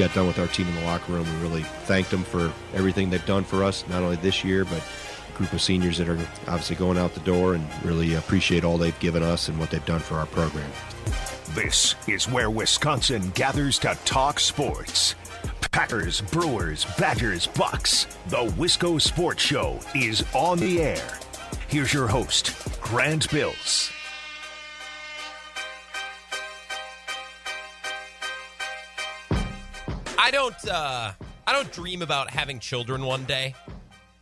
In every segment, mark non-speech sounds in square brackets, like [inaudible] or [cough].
got done with our team in the locker room and really thanked them for everything they've done for us, not only this year, but a group of seniors that are obviously going out the door and really appreciate all they've given us and what they've done for our program. This is where Wisconsin gathers to talk sports. Packers, Brewers, Badgers, Bucks. The Wisco Sports Show is on the air. Here's your host, Grant Bills. I don't uh I don't dream about having children one day.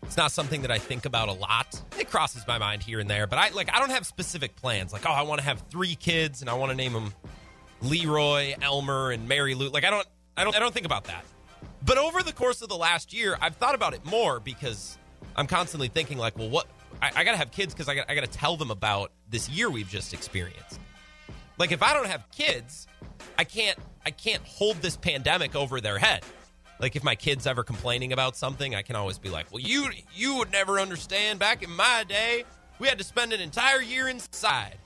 It's not something that I think about a lot. It crosses my mind here and there, but I like I don't have specific plans. Like, oh, I want to have 3 kids and I want to name them Leroy, Elmer, and Mary Lou. Like I don't I don't I don't think about that. But over the course of the last year, I've thought about it more because I'm constantly thinking like, well, what I, I got to have kids because I got I got to tell them about this year we've just experienced. Like if I don't have kids, I can't I can't hold this pandemic over their head. Like if my kids ever complaining about something, I can always be like, "Well, you you would never understand. Back in my day, we had to spend an entire year inside.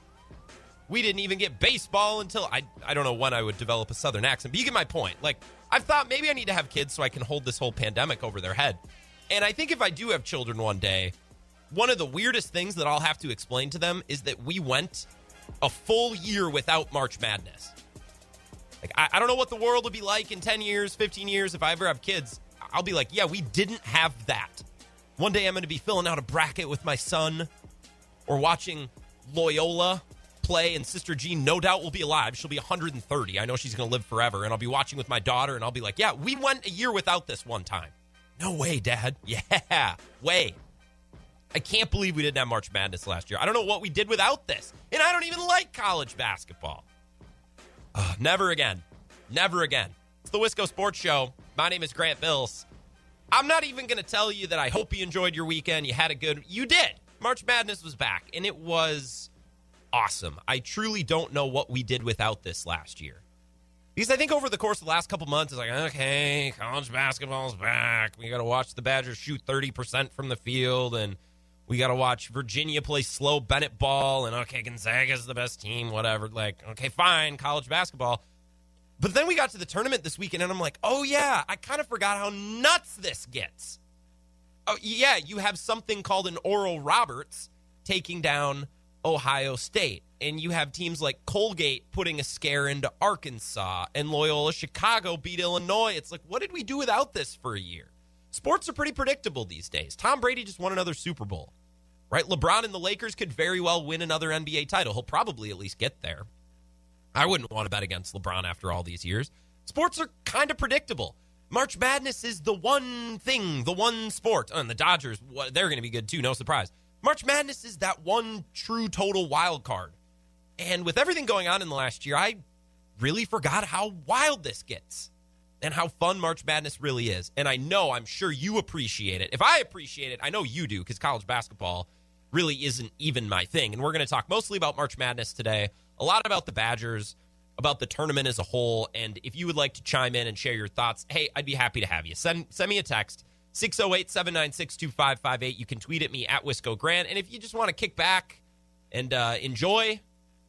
We didn't even get baseball until I I don't know when I would develop a southern accent, but you get my point. Like I've thought maybe I need to have kids so I can hold this whole pandemic over their head. And I think if I do have children one day, one of the weirdest things that I'll have to explain to them is that we went a full year without March Madness. Like, I, I don't know what the world will be like in 10 years, 15 years. If I ever have kids, I'll be like, yeah, we didn't have that. One day I'm going to be filling out a bracket with my son or watching Loyola play, and Sister Jean no doubt will be alive. She'll be 130. I know she's going to live forever. And I'll be watching with my daughter, and I'll be like, yeah, we went a year without this one time. No way, Dad. [laughs] Yeah, way. I can't believe we didn't have March Madness last year. I don't know what we did without this. And I don't even like college basketball. Never again. Never again. It's the Wisco Sports Show. My name is Grant Bills. I'm not even going to tell you that I hope you enjoyed your weekend. You had a good. You did. March Madness was back, and it was awesome. I truly don't know what we did without this last year. Because I think over the course of the last couple months, it's like, okay, college basketball's back. We got to watch the Badgers shoot 30% from the field, and we got to watch Virginia play slow Bennett ball, and okay, Gonzaga's the best team, whatever. Like, okay, fine, college basketball. But then we got to the tournament this weekend, and I'm like, oh, yeah, I kind of forgot how nuts this gets. Oh, yeah, you have something called an Oral Roberts taking down Ohio State. And you have teams like Colgate putting a scare into Arkansas and Loyola Chicago beat Illinois. It's like, what did we do without this for a year? Sports are pretty predictable these days. Tom Brady just won another Super Bowl, right? LeBron and the Lakers could very well win another NBA title. He'll probably at least get there. I wouldn't want to bet against LeBron after all these years. Sports are kind of predictable. March Madness is the one thing, the one sport. Oh, and the Dodgers, they're going to be good too, no surprise. March Madness is that one true total wild card. And with everything going on in the last year, I really forgot how wild this gets and how fun March Madness really is. And I know, I'm sure you appreciate it. If I appreciate it, I know you do because college basketball really isn't even my thing. And we're going to talk mostly about March Madness today, a lot about the Badgers, about the tournament as a whole. And if you would like to chime in and share your thoughts, hey, I'd be happy to have you. Send, send me a text. 608 796 2558. You can tweet at me at Wisco Grant. And if you just want to kick back and uh, enjoy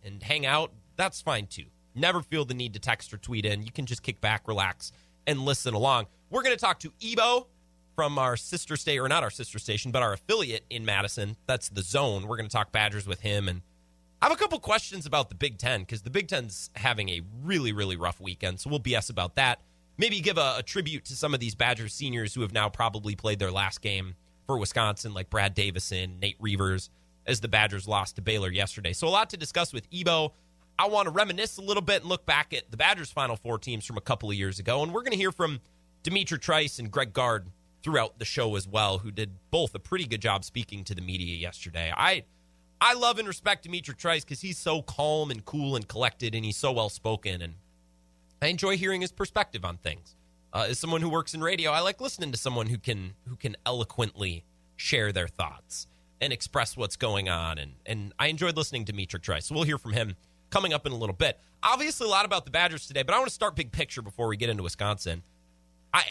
and hang out, that's fine too. Never feel the need to text or tweet in. You can just kick back, relax, and listen along. We're going to talk to Ebo from our sister state, or not our sister station, but our affiliate in Madison. That's the zone. We're going to talk Badgers with him. And I have a couple questions about the Big Ten because the Big Ten's having a really, really rough weekend. So we'll BS about that maybe give a, a, tribute to some of these Badgers seniors who have now probably played their last game for Wisconsin, like Brad Davison, Nate Reuvers, as the Badgers lost to Baylor yesterday. So a lot to discuss with Ebo. I want to reminisce a little bit and look back at the Badgers' Final Four teams from a couple of years ago, and we're going to hear from D'Mitrik Trice and Greg Gard throughout the show as well, who did both a pretty good job speaking to the media yesterday. I I love and respect D'Mitrik Trice because he's so calm and cool and collected, and he's so well spoken and I enjoy hearing his perspective on things. Uh, as someone who works in radio, I like listening to someone who can who can eloquently share their thoughts and express what's going on. And and I enjoyed listening to D'Mitrik Trice. So we'll hear from him coming up in a little bit. Obviously, a lot about the Badgers today, but I want to start big picture before we get into Wisconsin. I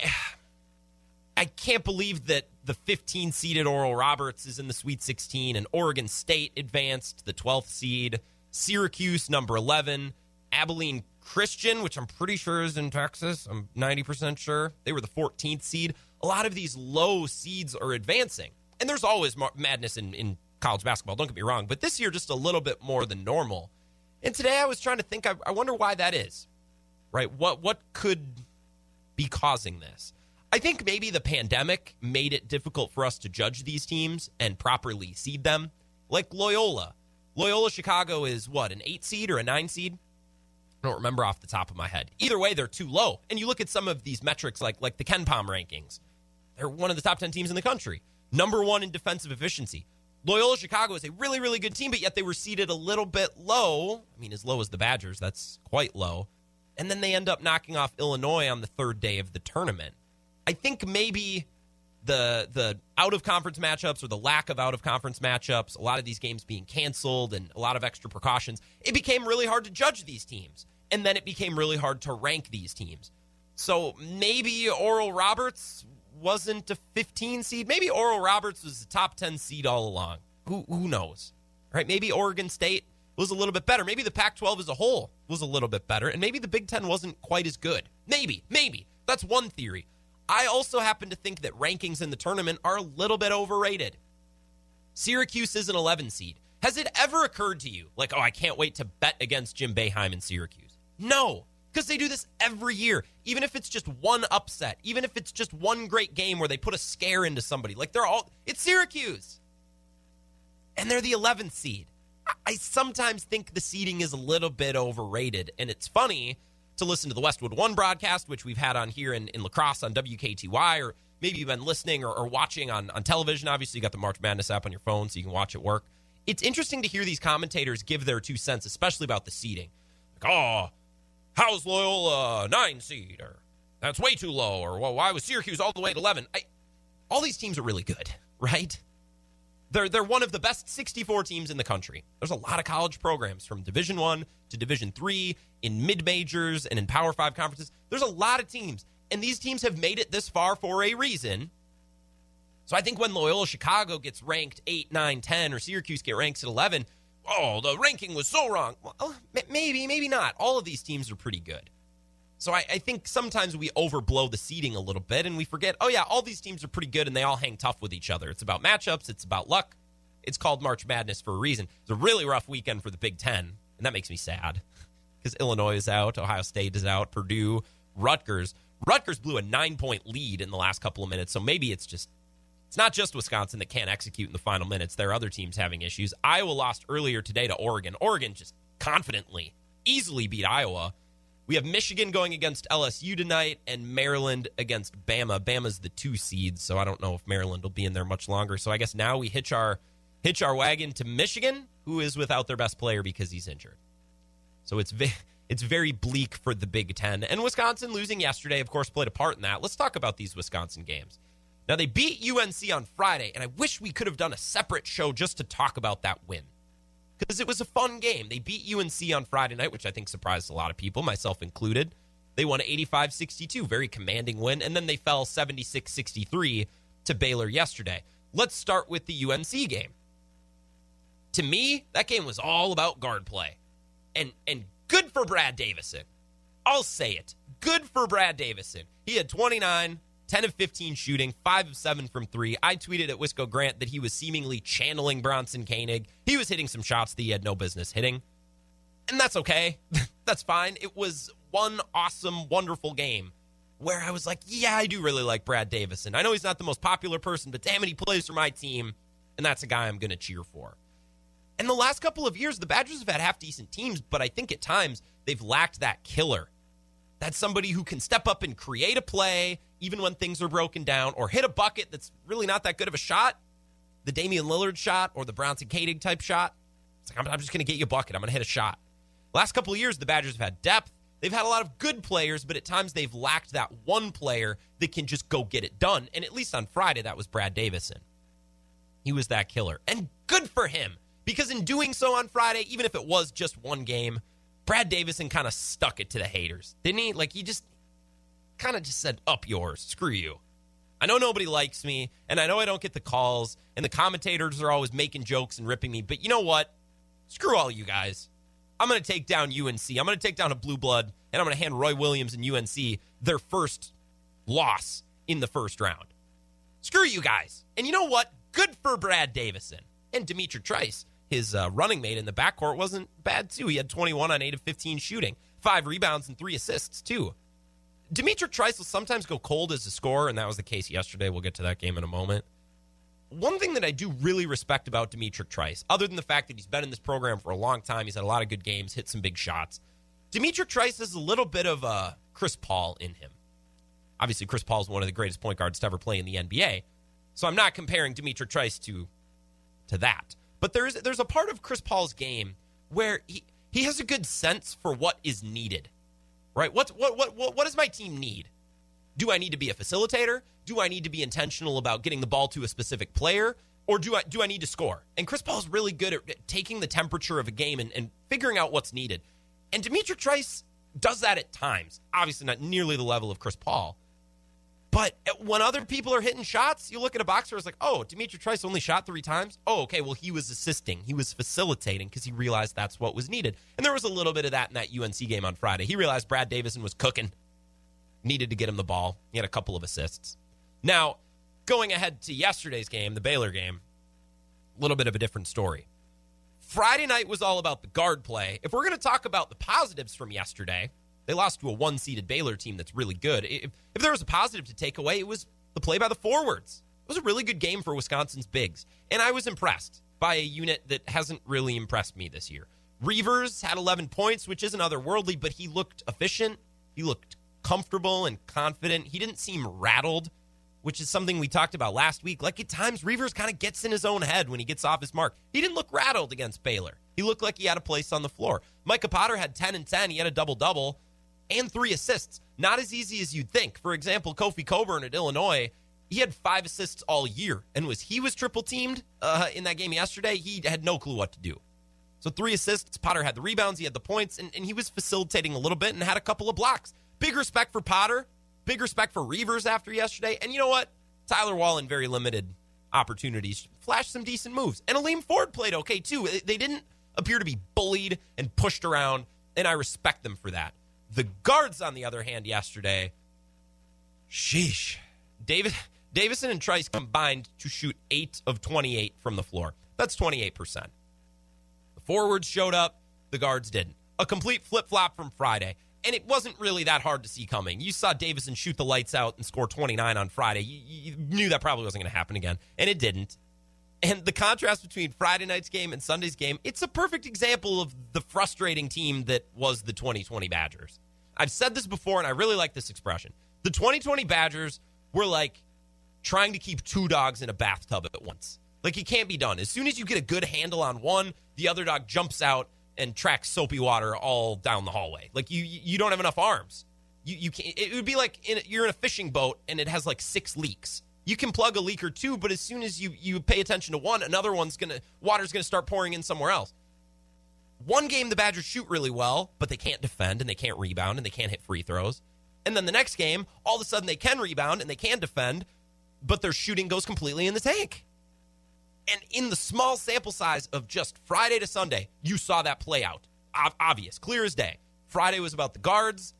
I can't believe that the 15 seeded Oral Roberts is in the Sweet 16 and Oregon State advanced the 12th seed. Syracuse, number 11, Abilene Christian, which I'm pretty sure is in Texas. I'm 90% sure. They were the 14th seed. A lot of these low seeds are advancing. And there's always madness in, in college basketball, don't get me wrong, but this year just a little bit more than normal. And today I was trying to think, I, I wonder why that is, right? What, what could be causing this? I think maybe the pandemic made it difficult for us to judge these teams and properly seed them. Like Loyola. Loyola Chicago is what, an eight seed or a nine seed? I don't remember off the top of my head. Either way, they're too low. And you look at some of these metrics like like the KenPom rankings. They're one of the top 10 teams in the country. Number 1 in defensive efficiency. Loyola Chicago is a really really good team, but yet they were seeded a little bit low. I mean, as low as the Badgers, that's quite low. And then they end up knocking off Illinois on the third day of the tournament. I think maybe the the out of conference matchups or the lack of out of conference matchups, a lot of these games being canceled and a lot of extra precautions, it became really hard to judge these teams and then it became really hard to rank these teams. So maybe Oral Roberts wasn't a 15 seed. Maybe Oral Roberts was a top 10 seed all along. Who who knows? Right? Maybe Oregon State was a little bit better. Maybe the Pac 12 as a whole was a little bit better. And maybe the Big Ten wasn't quite as good. Maybe, maybe. That's one theory. I also happen to think that rankings in the tournament are a little bit overrated. Syracuse is an 11 seed. Has it ever occurred to you, like, oh, I can't wait to bet against Jim Boeheim in Syracuse? No, because they do this every year. Even if it's just one upset, even if it's just one great game where they put a scare into somebody, like they're all, it's Syracuse. And they're the 11th seed. I sometimes think the seeding is a little bit overrated. And it's funny to listen to the Westwood One broadcast, which we've had on here in, in La Crosse on WKTY, or maybe you've been listening or, or watching on, on television. Obviously, you got the March Madness app on your phone, so you can watch at work. It's interesting to hear these commentators give their two cents, especially about the seeding. Like, oh, how's Loyola nine seed? Or that's way too low. Or well, why was Syracuse all the way at 11? I, all these teams are really good, [laughs] right? They're, they're one of the best 64 teams in the country. There's a lot of college programs from Division One to Division Three in mid majors and in Power Five conferences. There's a lot of teams, and these teams have made it this far for a reason. So I think when Loyola Chicago gets ranked 8, 9, 10, or Syracuse get ranked at 11, oh, the ranking was so wrong. Well, maybe, maybe not. All of these teams are pretty good. So I, I, think sometimes we overblow the seeding a little bit and we forget, oh, yeah, all these teams are pretty good and they all hang tough with each other. It's about matchups, it's about luck. It's called March Madness for a reason. It's a really rough weekend for the Big Ten, and that makes me sad because Illinois is out, Ohio State is out, Purdue, Rutgers. Rutgers blew a nine point lead in the last couple of minutes, so maybe it's just it's not just Wisconsin that can't execute in the final minutes. There are other teams having issues. Iowa lost earlier today to Oregon. Oregon just confidently, easily beat Iowa. We have Michigan going against LSU tonight and Maryland against Bama. Bama's the two seeds, so I don't know if Maryland will be in there much longer. So I guess now we hitch our hitch our wagon to Michigan, who is without their best player because he's injured. So it's ve- [laughs] it's very bleak for the Big Ten. And Wisconsin losing yesterday, of course, played a part in that. Let's talk about these Wisconsin games. Now, they beat UNC on Friday, and I wish we could have done a separate show just to talk about that win because it was a fun game. They beat UNC on Friday night, which I think surprised a lot of people, myself included. They won 85 62, very commanding win, and then they fell 76 63 to Baylor yesterday. Let's start with the UNC game. To me, that game was all about guard play. And and good for Brad Davison. I'll say it. Good for Brad Davison. He had 29, 10 of 15 shooting, 5 of 7 from 3. I tweeted at Wisco Grant that he was seemingly channeling Bronson Koenig. He was hitting some shots that he had no business hitting. And that's okay. [laughs] that's fine. It was one awesome, wonderful game where I was like, yeah, I do really like Brad Davison. I know he's not the most popular person, but damn it, he plays for my team. And that's a guy I'm going to cheer for. And the last couple of years, the Badgers have had half decent teams, but I think at times they've lacked that killer. That's somebody who can step up and create a play even when things are broken down, or hit a bucket that's really not that good of a shot, the Damian Lillard shot or the Bronson Koenig type shot. It's like, I'm, I'm just going to get you a bucket. I'm going to hit a shot. Last couple of years, the Badgers have had depth. They've had a lot of good players, but at times they've lacked that one player that can just go get it done. And at least on Friday, that was Brad Davison. He was that killer. And good for him, because in doing so on Friday, even if it was just one game, Brad Davison kind of stuck it to the haters, didn't he? Like he just kind of just said, up yours, screw you. I know nobody likes me, and I know I don't get the calls, and the commentators are always making jokes and ripping me, but you know what? Screw all you guys. I'm going to take down UNC. I'm going to take down a blue blood, and I'm going to hand Roy Williams and UNC their first loss in the first round. Screw you guys. And you know what? Good for Brad Davison and D'Mitrik Trice. His uh, running mate in the backcourt wasn't bad too. He had 21 on 8 of 15 shooting, five rebounds and three assists too. D'Mitrik Trice will sometimes go cold as a scorer, and that was the case yesterday. We'll get to that game in a moment. One thing that I do really respect about D'Mitrik Trice, other than the fact that he's been in this program for a long time, he's had a lot of good games, hit some big shots. D'Mitrik Trice has a little bit of a Chris Paul in him. Obviously, Chris Paul is one of the greatest point guards to ever play in the NBA. So I'm not comparing D'Mitrik Trice to to that. But there's there's a part of Chris Paul's game where he, he has a good sense for what is needed. Right? What what what what, what does my team need? Do I need to be a facilitator? Do I need to be intentional about getting the ball to a specific player? Or do I do I need to score? And Chris Paul's really good at taking the temperature of a game and, and figuring out what's needed. And D'Mitrik Trice does that at times. Obviously not nearly the level of Chris Paul. But when other people are hitting shots, you look at a boxer it's like, oh, D'Mitrik Trice only shot three times. Oh, okay. Well, he was assisting, he was facilitating because he realized that's what was needed. And there was a little bit of that in that UNC game on Friday. He realized Brad Davison was cooking, needed to get him the ball. He had a couple of assists. Now, going ahead to yesterday's game, the Baylor game, a little bit of a different story. Friday night was all about the guard play. If we're going to talk about the positives from yesterday, they lost to a one seeded Baylor team that's really good. If, if there was a positive to take away, it was the play by the forwards. It was a really good game for Wisconsin's bigs. And I was impressed by a unit that hasn't really impressed me this year. Reuvers had 11 points, which isn't otherworldly, but he looked efficient. He looked comfortable and confident. He didn't seem rattled, which is something we talked about last week. Like at times, Reuvers kind of gets in his own head when he gets off his mark. He didn't look rattled against Baylor. He looked like he had a place on the floor. Micah Potter had 10 and 10. He had a double double and three assists. Not as easy as you'd think. For example, Kofi Cockburn at Illinois, he had five assists all year, and was he was triple teamed uh, in that game yesterday. He had no clue what to do. So three assists. Potter had the rebounds, he had the points, and, and he was facilitating a little bit and had a couple of blocks. Big respect for Potter. Big respect for Reuvers after yesterday. And you know what? Tyler Wahl very limited opportunities flashed some decent moves. And Aleem Ford played okay too. They didn't appear to be bullied and pushed around, and I respect them for that. The guards, on the other hand, yesterday, sheesh. David, Davison and Trice combined to shoot 8 of 28 from the floor. That's 28%. The forwards showed up, the guards didn't. A complete flip flop from Friday. And it wasn't really that hard to see coming. You saw Davison shoot the lights out and score 29 on Friday. You, you knew that probably wasn't going to happen again, and it didn't. And the contrast between Friday night's game and Sunday's game, it's a perfect example of the frustrating team that was the 2020 Badgers. I've said this before, and I really like this expression. The 2020 Badgers were like trying to keep two dogs in a bathtub at once. Like it can't be done. As soon as you get a good handle on one, the other dog jumps out and tracks soapy water all down the hallway. Like you, you don't have enough arms. You, you can't. It would be like in, you're in a fishing boat and it has like six leaks you can plug a leak or two, but as soon as you you pay attention to one, another one's gonna water's gonna start pouring in somewhere else. One game the Badgers shoot really well, but they can't defend and they can't rebound and they can't hit free throws. And then the next game, all of a sudden they can rebound and they can defend, but their shooting goes completely in the tank. And in the small sample size of just Friday to Sunday, you saw that play out. Obvious, clear as day. Friday was about the guards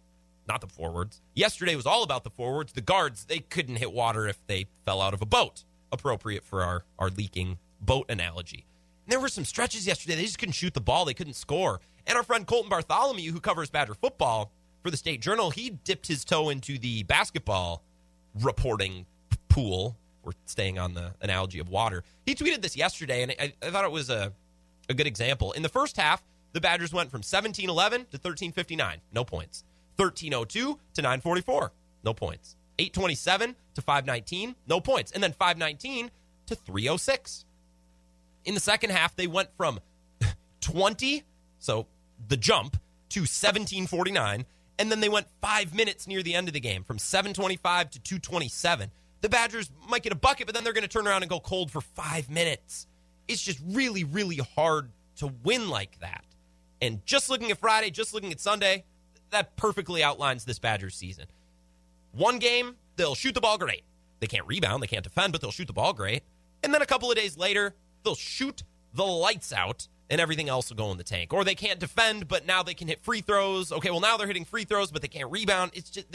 not the forwards. Yesterday was all about the forwards. The guards, they couldn't hit water if they fell out of a boat. Appropriate for our, our leaking boat analogy. And there were some stretches yesterday. They just couldn't shoot the ball. They couldn't score. And our friend Colten Bartholomew, who covers Badger football for the State Journal, he dipped his toe into the basketball reporting pool. We're staying on the analogy of water. He tweeted this yesterday, and I, I thought it was a, a good example. In the first half, the Badgers went from 17 11 to 13 59. No points. 1302 to 944. No points. 827 to 519. No points. And then 519 to 306. In the second half, they went from [laughs] 20, so the jump, to 1749. And then they went five minutes near the end of the game from 725 to 227. The Badgers might get a bucket, but then they're going to turn around and go cold for five minutes. It's just really, really hard to win like that. And just looking at Friday, just looking at Sunday, that perfectly outlines this Badgers season. One game, they'll shoot the ball great. They can't rebound, they can't defend, but they'll shoot the ball great. And then a couple of days later, they'll shoot the lights out and everything else will go in the tank. Or they can't defend, but now they can hit free throws. Okay, well, now they're hitting free throws, but they can't rebound. It's just,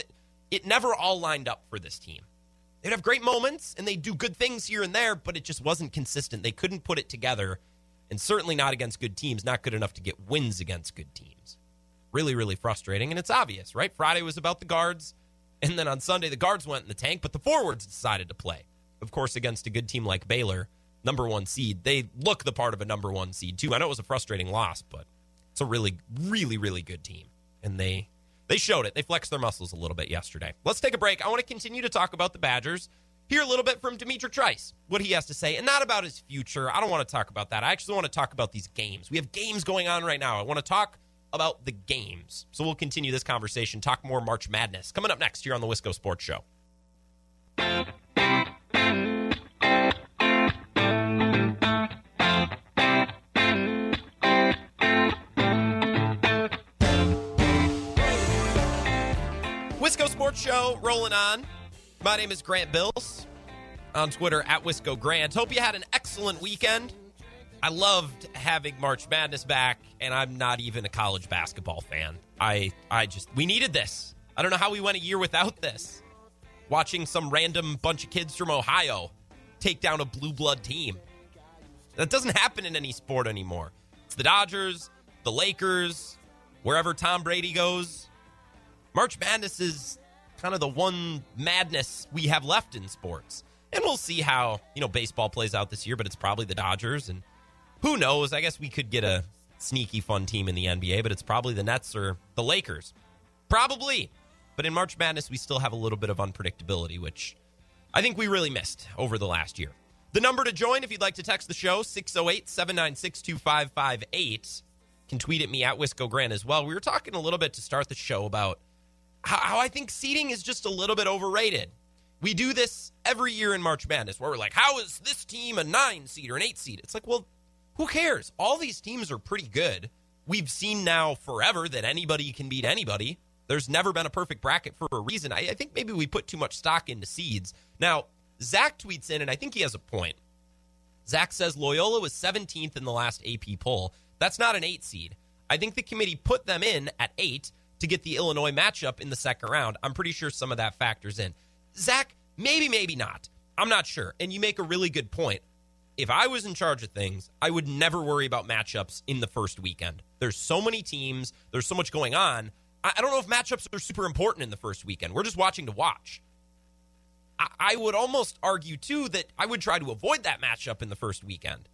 it never all lined up for this team. They'd have great moments and they do good things here and there, but it just wasn't consistent. They couldn't put it together, and certainly not against good teams, not good enough to get wins against good teams. Really, really frustrating, and it's obvious, right? Friday was about the guards, and then on Sunday, the guards went in the tank, but the forwards decided to play. Of course, against a good team like Baylor number one seed. They look the part of a number one seed too. I know it was a frustrating loss, but it's a really, really, really good team, and they they showed it. They flexed their muscles a little bit yesterday. Let's take a break. I want to continue to talk about the Badgers. Hear a little bit from D'Mitrik Trice, what he has to say, and not about his future. I don't want to talk about that. I actually want to talk about these games. We have games going on right now. I want to talk about the games. So we'll continue this conversation, talk more March Madness coming up next here on the Wisco Sports Show. Wisco Sports Show rolling on. My name is Grant Bills on Twitter at Wisco Grant. Hope you had an excellent weekend. I loved having March Madness back, and I'm not even a college basketball fan. I I just we needed this. I don't know how we went a year without this. Watching some random bunch of kids from Ohio take down a blue blood team. That doesn't happen in any sport anymore. It's the Dodgers, the Lakers, wherever Tom Brady goes. March Madness is kind of the one madness we have left in sports. And we'll see how, you know, baseball plays out this year, but it's probably the Dodgers. And who knows? I guess we could get a sneaky fun team in the NBA, but it's probably the Nets or the Lakers. Probably. But in March Madness, we still have a little bit of unpredictability, which I think we really missed over the last year. The number to join, if you'd like to text the show, 608 796 2558. Can tweet at me at Wisco Grant as well. We were talking a little bit to start the show about how, how I think seeding is just a little bit overrated. We do this every year in March Madness where we're like, how is this team a nine seed or an eight seed? It's like, well, who cares? All these teams are pretty good. We've seen now forever that anybody can beat anybody. There's never been a perfect bracket for a reason. I, I think maybe we put too much stock into seeds. Now, Zach tweets in, and I think he has a point. Zach says Loyola was 17th in the last AP poll. That's not an eight seed. I think the committee put them in at eight to get the Illinois matchup in the second round. I'm pretty sure some of that factors in. Zach, maybe, maybe not. I'm not sure. And you make a really good point. If I was in charge of things, I would never worry about matchups in the first weekend. There's so many teams, there's so much going on. I don't know if matchups are super important in the first weekend. We're just watching to watch. I would almost argue, too, that I would try to avoid that matchup in the first weekend.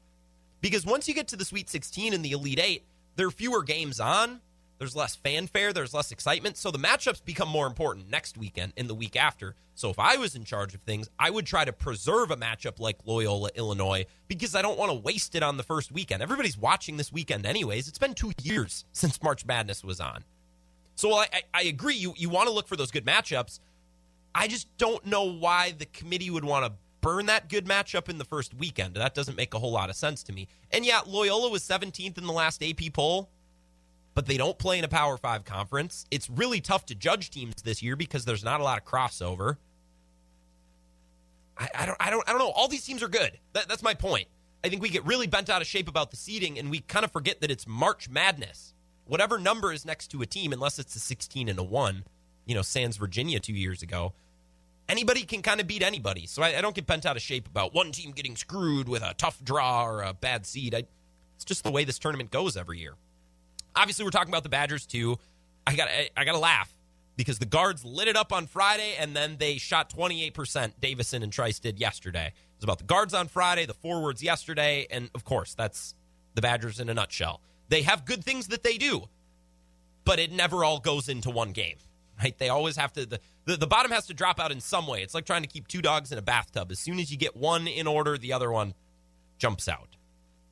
Because once you get to the Sweet 16 and the Elite Eight, there are fewer games on. There's less fanfare, there's less excitement. So the matchups become more important next weekend and the week after. So if I was in charge of things, I would try to preserve a matchup like Loyola, Illinois, because I don't want to waste it on the first weekend. Everybody's watching this weekend, anyways. It's been two years [laughs] since March Madness was on. So I, I, I agree, you, you want to look for those good matchups. I just don't know why the committee would want to burn that good matchup in the first weekend. That doesn't make a whole lot of sense to me. And yeah, Loyola was 17th in the last AP poll but they don't play in a Power Five conference. It's really tough to judge teams this year because there's not a lot of crossover. I, I don't, I don't, I don't know. All these teams are good. That, that's my point. I think we get really bent out of shape about the seeding, and we kind of forget that it's March Madness. Whatever number is next to a team, unless it's a 16 and a one, you know, Sands Virginia two years ago, anybody can kind of beat anybody. So I, I, don't get bent out of shape about one team getting screwed with a tough draw or a bad seed. I, it's just the way this tournament goes every year. Obviously, we're talking about the Badgers too. I got I, I got to laugh because the guards lit it up on Friday and then they shot 28%. Davison and Trice did yesterday. It was about the guards on Friday, the forwards yesterday, and of course, that's the Badgers in a nutshell. They have good things that they do, but it never all goes into one game. Right? They always have to the, the, the bottom has to drop out in some way. It's like trying to keep two dogs in a bathtub. As soon as you get one in order, the other one jumps out.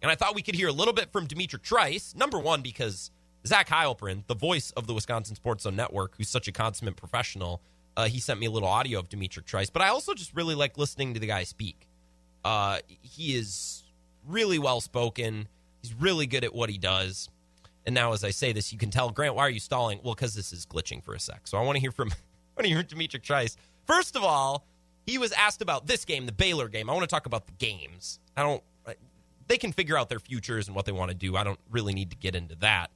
And I thought we could hear a little bit from D'Mitrik Trice. Number one, because Zach Heilprin, the voice of the Wisconsin Sports Zone Network, who's such a consummate professional, uh, he sent me a little audio of D'Mitrik Trice. But I also just really like listening to the guy speak. Uh, he is really well spoken. He's really good at what he does. And now, as I say this, you can tell Grant, why are you stalling? Well, because this is glitching for a sec. So I want to hear from [laughs] I want to hear D'Mitrik Trice. First of all, he was asked about this game, the Baylor game. I want to talk about the games. I don't they can figure out their futures and what they want to do. I don't really need to get into that.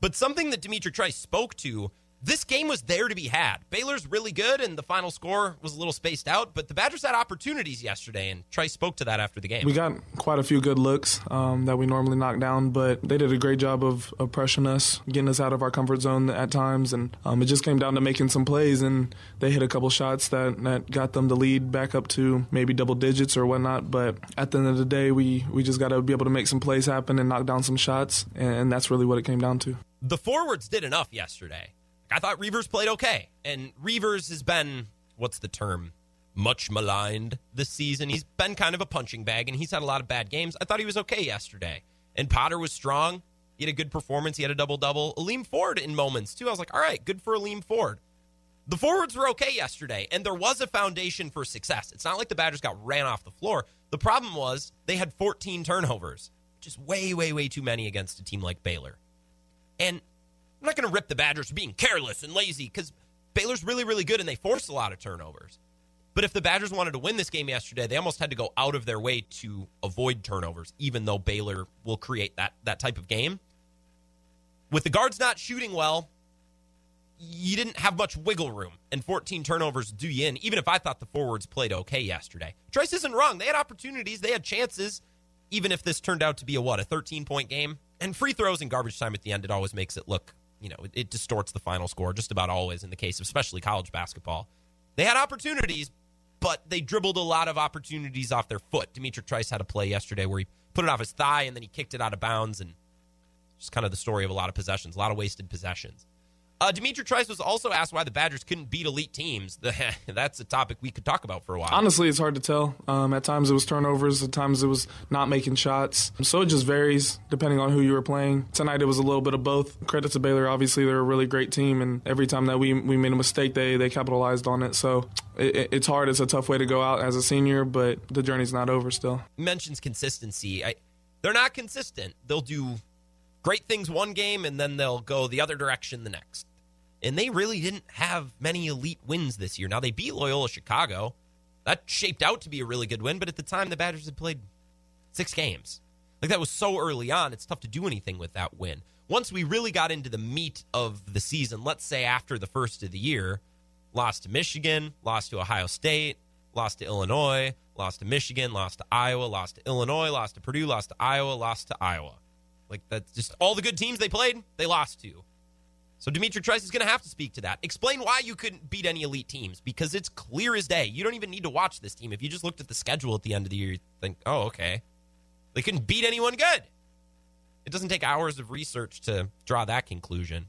But something that D'Mitrik Trice spoke to this game was there to be had. Baylor's really good, and the final score was a little spaced out, but the Badgers had opportunities yesterday, and Trice spoke to that after the game. We got quite a few good looks um, that we normally knock down, but they did a great job of, of pressuring us, getting us out of our comfort zone at times, and um, it just came down to making some plays, and they hit a couple shots that, that got them the lead back up to maybe double digits or whatnot. But at the end of the day, we, we just got to be able to make some plays happen and knock down some shots, and that's really what it came down to. The forwards did enough yesterday. I thought Reuvers played okay. And Reuvers has been, what's the term? Much maligned this season. He's been kind of a punching bag and he's had a lot of bad games. I thought he was okay yesterday. And Potter was strong. He had a good performance. He had a double double. Aleem Ford in moments, too. I was like, all right, good for Aleem Ford. The forwards were okay yesterday, and there was a foundation for success. It's not like the Badgers got ran off the floor. The problem was they had 14 turnovers, which is way, way, way too many against a team like Baylor. And I'm not going to rip the Badgers for being careless and lazy because Baylor's really, really good and they force a lot of turnovers. But if the Badgers wanted to win this game yesterday, they almost had to go out of their way to avoid turnovers, even though Baylor will create that that type of game. With the guards not shooting well, you didn't have much wiggle room, and 14 turnovers do you in. Even if I thought the forwards played okay yesterday, Trice isn't wrong. They had opportunities, they had chances. Even if this turned out to be a what a 13 point game, and free throws and garbage time at the end, it always makes it look you know, it, it distorts the final score just about always in the case of especially college basketball. They had opportunities, but they dribbled a lot of opportunities off their foot. D'Mitrik Trice had a play yesterday where he put it off his thigh and then he kicked it out of bounds, and just kind of the story of a lot of possessions, a lot of wasted possessions. Uh, D'Mitrik Trice was also asked why the Badgers couldn't beat elite teams. [laughs] That's a topic we could talk about for a while. Honestly, it's hard to tell. Um, at times it was turnovers, at times it was not making shots. So it just varies depending on who you were playing. Tonight it was a little bit of both. Credit to Baylor, obviously they're a really great team, and every time that we we made a mistake, they they capitalized on it. So it, it's hard. It's a tough way to go out as a senior, but the journey's not over still. Mentions consistency. I, they're not consistent. They'll do great things one game and then they'll go the other direction the next. And they really didn't have many elite wins this year. Now they beat Loyola Chicago. That shaped out to be a really good win, but at the time the Badgers had played six games. Like that was so early on, it's tough to do anything with that win. Once we really got into the meat of the season, let's say after the first of the year, lost to Michigan, lost to Ohio State, lost to Illinois, lost to Michigan, lost to Iowa, lost to Illinois, lost to Purdue, lost to Iowa, lost to Iowa. Like that's just all the good teams they played, they lost to. So D'Mitrik Trice is going to have to speak to that. Explain why you couldn't beat any elite teams because it's clear as day. You don't even need to watch this team. If you just looked at the schedule at the end of the year, you think, oh, okay. They couldn't beat anyone good. It doesn't take hours of research to draw that conclusion.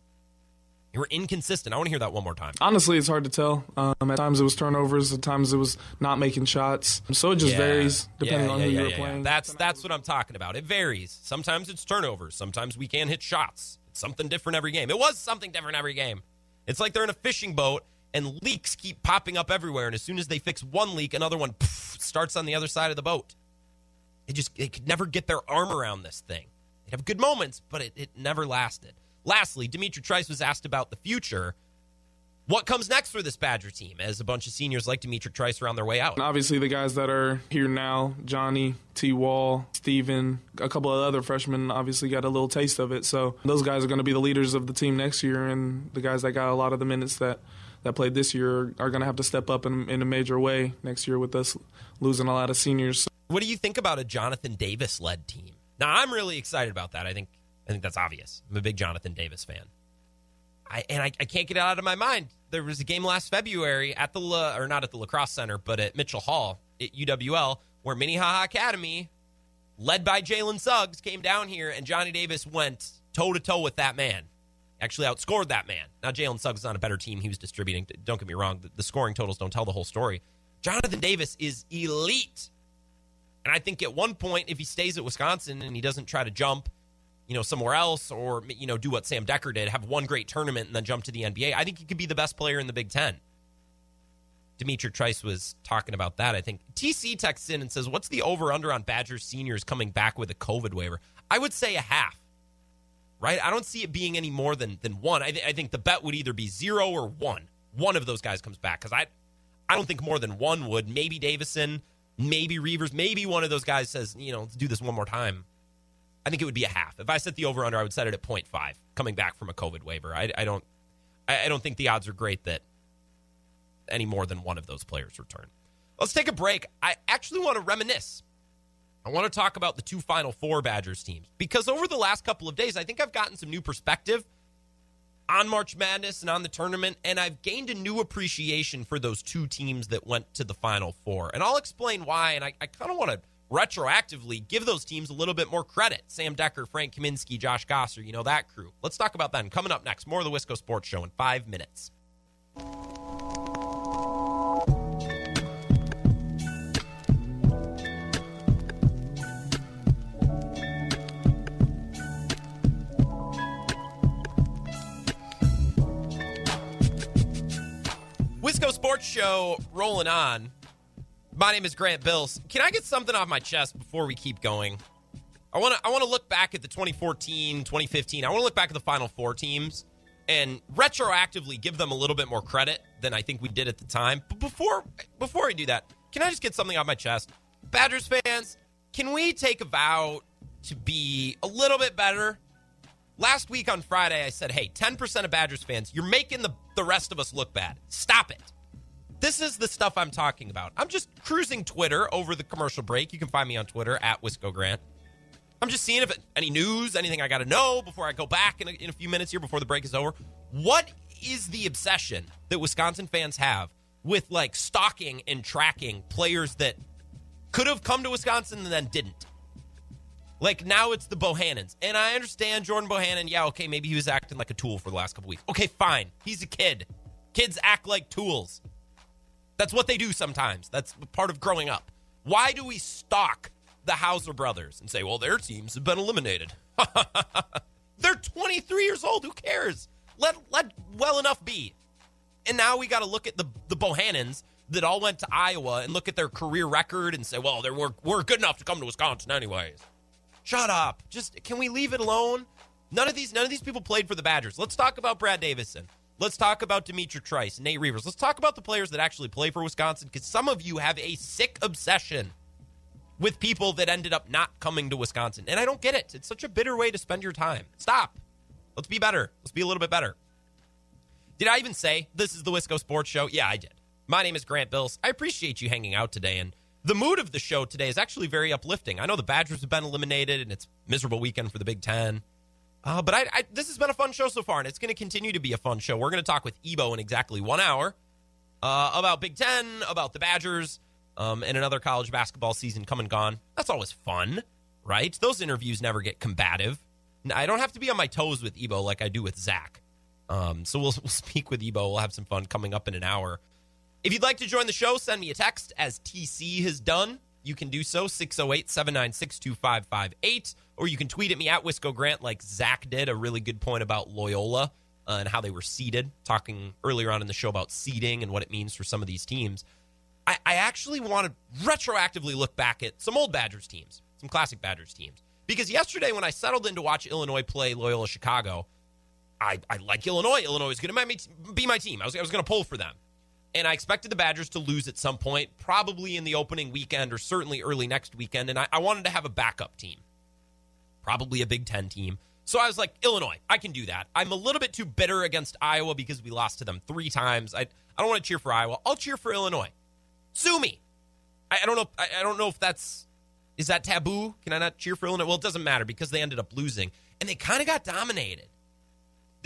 You were inconsistent. I want to hear that one more time. Honestly, it's hard to tell. Um, at times it was turnovers. At times it was not making shots. So it just yeah. varies depending yeah, on who you were playing. That's that's what I'm talking about. It varies. Sometimes it's turnovers. Sometimes we can't hit shots. It's something different every game. It was something different every game. It's like they're in a fishing boat and leaks keep popping up everywhere. And as soon as they fix one leak, another one poof, starts on the other side of the boat. They just they could never get their arm around this thing. They'd have good moments, but it, it never lasted. Lastly, D'Mitrik Trice was asked about the future. What comes next for this Badger team as a bunch of seniors like D'Mitrik Trice are on their way out? Obviously, the guys that are here now Johnny, T Wahl, Steven, a couple of other freshmen obviously got a little taste of it. So those guys are going to be the leaders of the team next year, and the guys that got a lot of the minutes that, that played this year are going to have to step up in, in a major way next year with us losing a lot of seniors. What do you think about a Jonathan Davis led team? Now, I'm really excited about that. I think I think that's obvious. I'm a big Jonathan Davis fan. I, and I, I, can't get it out of my mind. There was a game last February at the La, or not at the La Crosse Center, but at Mitchell Hall at UWL, where Minnehaha Academy, led by Jalen Suggs, came down here, and Johnny Davis went toe to toe with that man. Actually, outscored that man. Now Jalen Suggs is on a better team. He was distributing. Don't get me wrong. The, the scoring totals don't tell the whole story. Jonathan Davis is elite, and I think at one point, if he stays at Wisconsin and he doesn't try to jump you know, somewhere else or, you know, do what Sam Dekker did, have one great tournament and then jump to the NBA. I think he could be the best player in the Big Ten. D'Mitrik Trice was talking about that. I think TC texts in and says, What's the over under on Badgers seniors coming back with a COVID waiver? I would say a half, right? I don't see it being any more than, than one. I, th- I think the bet would either be zero or one. One of those guys comes back because I, I don't think more than one would. Maybe Davison, maybe Reuvers, maybe one of those guys says, you know, let's do this one more time. I think it would be a half. If I set the over under, I would set it at 0.5 coming back from a COVID waiver. I, I don't I, don't think the odds are great that any more than one of those players return. Let's take a break. I actually want to reminisce. I want to talk about the two Final Four Badgers teams because over the last couple of days, I think I've gotten some new perspective on March Madness and on the tournament, and I've gained a new appreciation for those two teams that went to the Final Four. And I'll explain why, and I, I kind of want to retroactively give those teams a little bit more credit. Sam Dekker, Frank Kaminsky, Josh Gasser, you know, that crew. Let's talk about that. coming up next, more of the Wisco Sports Show in five minutes. Wisco Sports Show rolling on. My name is Grant Bills. Can I get something off my chest before we keep going? I want to I want to look back at the 2014, 2015. I want to look back at the Final Four teams and retroactively give them a little bit more credit than I think we did at the time. But before before I do that, can I just get something off my chest? Badgers fans, can we take a vow to be a little bit better? Last week on Friday, I said, hey, 10% of Badgers fans, you're making the, the rest of us look bad. Stop it. This is the stuff I'm talking about. I'm just cruising Twitter over the commercial break. You can find me on Twitter at Wisco Grant. I'm just seeing if any news, anything I got to know before I go back in a, in a few minutes here before the break is over. What is the obsession that Wisconsin fans have with like stalking and tracking players that could have come to Wisconsin and then didn't? Like now it's the Bohannons. And I understand Jordan Bohannon, yeah, okay, maybe he was acting like a tool for the last couple weeks. Okay, fine. He's a kid. Kids act like tools. That's what they do sometimes. That's part of growing up. Why do we stalk the Hauser brothers and say, well, their teams have been eliminated? [laughs] They're 23 years old. Who cares? Let let well enough be. And now we got to look at the the Bohannons that all went to Iowa and look at their career record and say, well, they were we're good enough to come to Wisconsin anyways. Shut up. Just can we leave it alone? None of these none of these people played for the Badgers. Let's talk about Brad Davison. Let's talk about D'Mitrik Trice, Nate Reuvers. Let's talk about the players that actually play for Wisconsin because some of you have a sick obsession with people that ended up not coming to Wisconsin. And I don't get it. It's such a bitter way to spend your time. Stop. Let's be better. Let's be a little bit better. Did I even say this is the Wisco Sports Show? Yeah, I did. My name is Grant Bills. I appreciate you hanging out today. And the mood of the show today is actually very uplifting. I know the Badgers have been eliminated and it's miserable weekend for the Big Ten. Uh, but I, I, this has been a fun show so far, and it's going to continue to be a fun show. We're going to talk with Ebo in exactly one hour uh, about Big Ten, about the Badgers, um, and another college basketball season come and gone. That's always fun, right? Those interviews never get combative. I don't have to be on my toes with Ebo like I do with Zach. Um, so we'll, [laughs] we'll speak with Ebo. We'll have some fun coming up in an hour. If you'd like to join the show, send me a text as TC has done. You can do so 608 796 2558 or you can tweet at me at Wisco Grant, like Zach did. A really good point about Loyola uh, and how they were seeded, talking earlier on in the show about seeding and what it means for some of these teams. I, I actually want to retroactively look back at some old Badgers teams, some classic Badgers teams. Because yesterday, when I settled in to watch Illinois play Loyola Chicago, I, I like Illinois. Illinois is going to be my team. I was, I was going to pull for them. And I expected the Badgers to lose at some point, probably in the opening weekend or certainly early next weekend. And I, I wanted to have a backup team probably a Big Ten team. So I was like, Illinois, I can do that. I'm a little bit too bitter against Iowa because we lost to them three times. I, I don't want to cheer for Iowa. I'll cheer for Illinois. Sue me. I, I don't know. I, I don't know if that's is that taboo. Can I not cheer for Illinois? Well, it doesn't matter because they ended up losing and they kind of got dominated.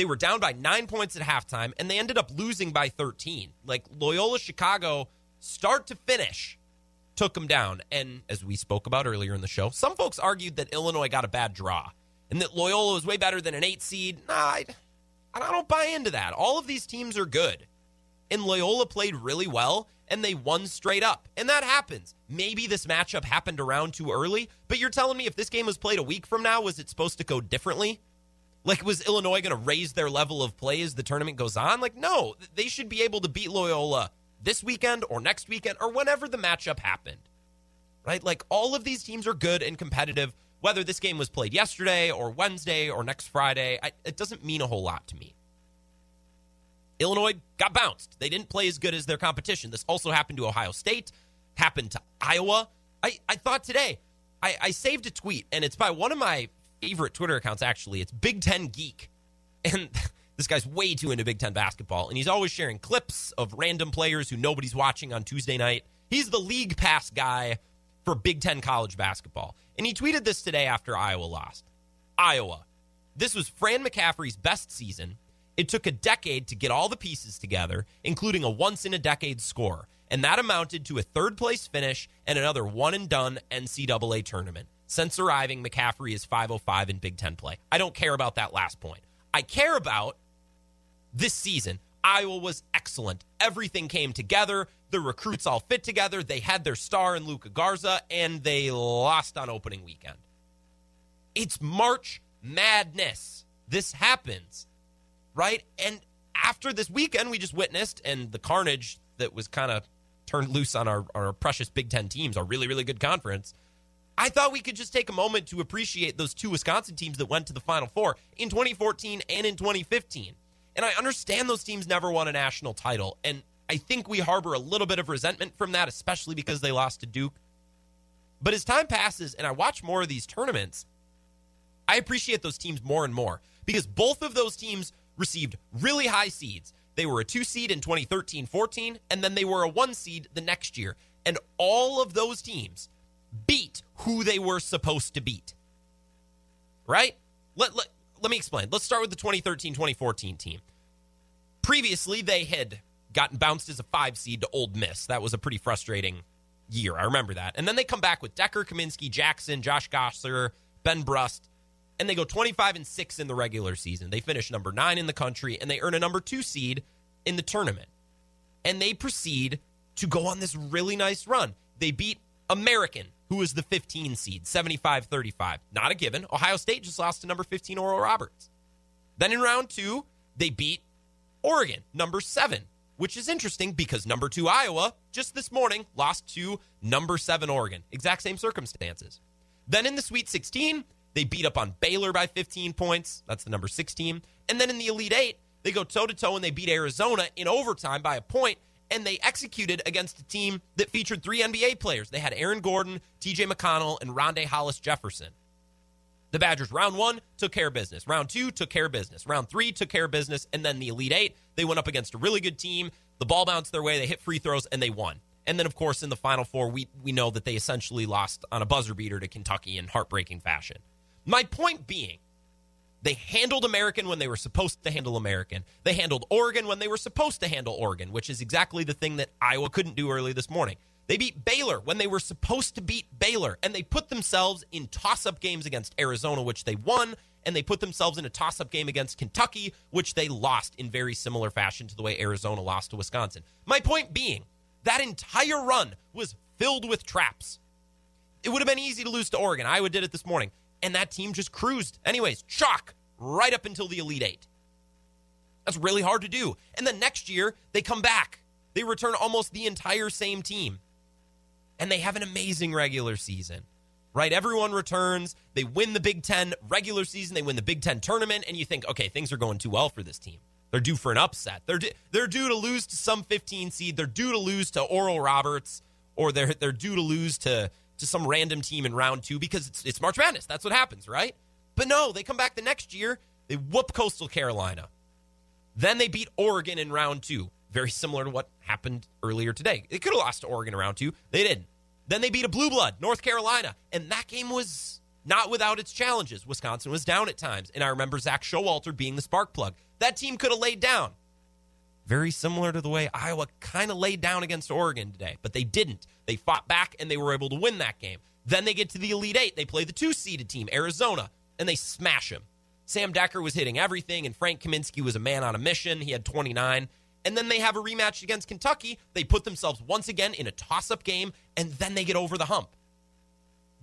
They were down by nine points at halftime and they ended up losing by 13. Like Loyola Chicago, start to finish, took them down. And as we spoke about earlier in the show, some folks argued that Illinois got a bad draw and that Loyola was way better than an eight seed. Nah, I, I don't buy into that. All of these teams are good. And Loyola played really well and they won straight up. And that happens. Maybe this matchup happened around too early, but you're telling me if this game was played a week from now, was it supposed to go differently? Like, was Illinois going to raise their level of play as the tournament goes on? Like, no, they should be able to beat Loyola this weekend or next weekend or whenever the matchup happened. Right? Like all of these teams are good and competitive. Whether this game was played yesterday or Wednesday or next Friday, I, it doesn't mean a whole lot to me. Illinois got bounced. They didn't play as good as their competition. This also happened to Ohio State. happened to Iowa. I, I thought today, I, I saved a tweet, and it's by one of my favorite Twitter accounts, actually. It's Big Ten Geek. And [laughs] this guy's way too into Big Ten basketball, and he's always sharing clips of random players who nobody's watching on Tuesday night. He's the league pass guy for Big Ten college basketball. And he tweeted this today after Iowa lost. Iowa. This was Fran McCaffery's best season. It took a decade to get all the pieces together, including a once in a decade score, and that amounted to a third place finish and another one and done NCAA tournament. Since arriving, McCaffery is 505 in Big Ten play. I don't care about that last point. I care about this season. Iowa was excellent. Everything came together. The recruits all fit together. They had their star in Luka Garza, and they lost on opening weekend. It's March Madness. This happens, right? And after this weekend, we just witnessed, and the carnage that was kind of turned loose on our, our precious Big Ten teams, our really, really good conference. I thought we could just take a moment to appreciate those two Wisconsin teams that went to the Final Four in 2014 and in 2015. And I understand those teams never won a national title. And I think we harbor a little bit of resentment from that, especially because they lost to Duke. But as time passes and I watch more of these tournaments, I appreciate those teams more and more because both of those teams received really high seeds. They were a two seed in 2013 14, and then they were a one seed the next year. And all of those teams beat who they were supposed to beat. Right? Let, let, let me explain. Let's start with the 2013 2014 team. Previously, they had gotten bounced as a five seed to Ole Miss. That was a pretty frustrating year. I remember that. And then they come back with Dekker, Kaminsky, Jackson, Josh Gasser, Ben Brust, and they go 25 and 6 in the regular season. They finish number 9 in the country and they earn a number 2 seed in the tournament. And they proceed to go on this really nice run. They beat American, who was the 15 seed, 75 35. Not a given. Ohio State just lost to number 15 Oral Roberts. Then in round two, they beat Oregon, number seven, which is interesting because number two Iowa just this morning lost to number seven Oregon. Exact same circumstances. Then in the Sweet 16, they beat up on Baylor by 15 points. That's the number six team. And then in the Elite Eight, they go toe to toe and they beat Arizona in overtime by a point and they executed against a team that featured three NBA players. They had Aaron Gordon, TJ McConnell, and Rondae Hollis Jefferson. The Badgers, round one, took care of business. Round two, took care of business. Round three, took care of business. And then the Elite Eight, they went up against a really good team. The ball bounced their way, they hit free throws, and they won. And then, of course, in the Final Four, we, we know that they essentially lost on a buzzer beater to Kentucky in heartbreaking fashion. My point being, they handled American when they were supposed to handle American. They handled Oregon when they were supposed to handle Oregon, which is exactly the thing that Iowa couldn't do early this morning. They beat Baylor when they were supposed to beat Baylor, and they put themselves in toss up games against Arizona, which they won, and they put themselves in a toss up game against Kentucky, which they lost in very similar fashion to the way Arizona lost to Wisconsin. My point being, that entire run was filled with traps. It would have been easy to lose to Oregon. Iowa did it this morning and that team just cruised. Anyways, chalk right up until the Elite Eight. That's really hard to do. And then next year, they come back. They return almost the entire same team. And they have an amazing regular season, right? Everyone returns. They win the Big Ten regular season. They win the Big Ten tournament. And you think, okay, things are going too well for this team. They're due for an upset. They're, they're due to lose to some 15 seed. They're due to lose to Oral Roberts, or they're, they're due to lose to to some random team in round two because it's, it's March Madness. That's what happens, right? But no, they come back the next year. They whoop Coastal Carolina. Then they beat Oregon in round two. Very similar to what happened earlier today. They could have lost to Oregon in round two. They didn't. Then they beat a blue blood, North Carolina. And that game was not without its challenges. Wisconsin was down at times. And I remember Zak Showalter being the spark plug. That team could have laid down. Very similar to the way Iowa kind of laid down against Oregon today, but they didn't. They fought back and they were able to win that game. Then they get to the Elite Eight. They play the two seeded team, Arizona, and they smash them. Sam Dekker was hitting everything, and Frank Kaminsky was a man on a mission. He had 29. And then they have a rematch against Kentucky. They put themselves once again in a toss up game, and then they get over the hump.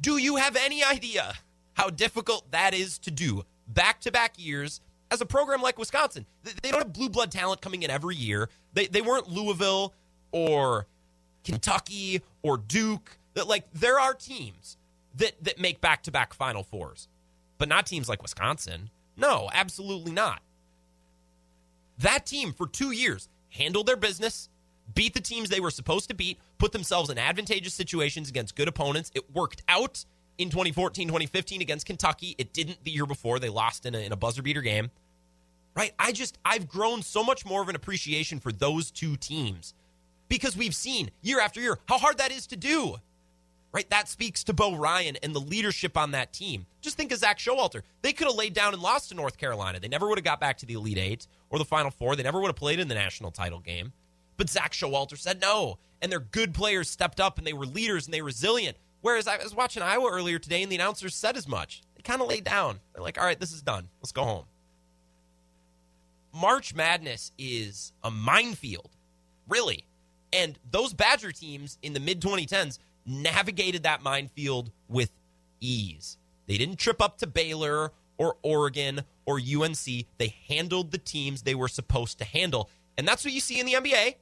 Do you have any idea how difficult that is to do back to back years as a program like Wisconsin. They don't have blue blood talent coming in every year. They, they weren't Louisville or Kentucky or Duke. That like there are teams that that make back to back Final Fours, but not teams like Wisconsin. No, absolutely not. That team for two years handled their business, beat the teams they were supposed to beat, put themselves in advantageous situations against good opponents. It worked out in 2014, 2015 against Kentucky. It didn't the year before. They lost in a, in a buzzer beater game. Right? I just, I've grown so much more of an appreciation for those two teams because we've seen year after year how hard that is to do. Right? That speaks to Bo Ryan and the leadership on that team. Just think of Zak Showalter. They could have laid down and lost to North Carolina. They never would have got back to the Elite Eight or the Final Four. They never would have played in the national title game. But Zak Showalter said no. And their good players stepped up and they were leaders and they were resilient. Whereas I was watching Iowa earlier today and the announcers said as much. They kind of laid down. They're like, all right, this is done. Let's go home. March Madness is a minefield, really. And those Badger teams in the mid 2010s navigated that minefield with ease. They didn't trip up to Baylor or Oregon or UNC. They handled the teams they were supposed to handle. And that's what you see in the NBA.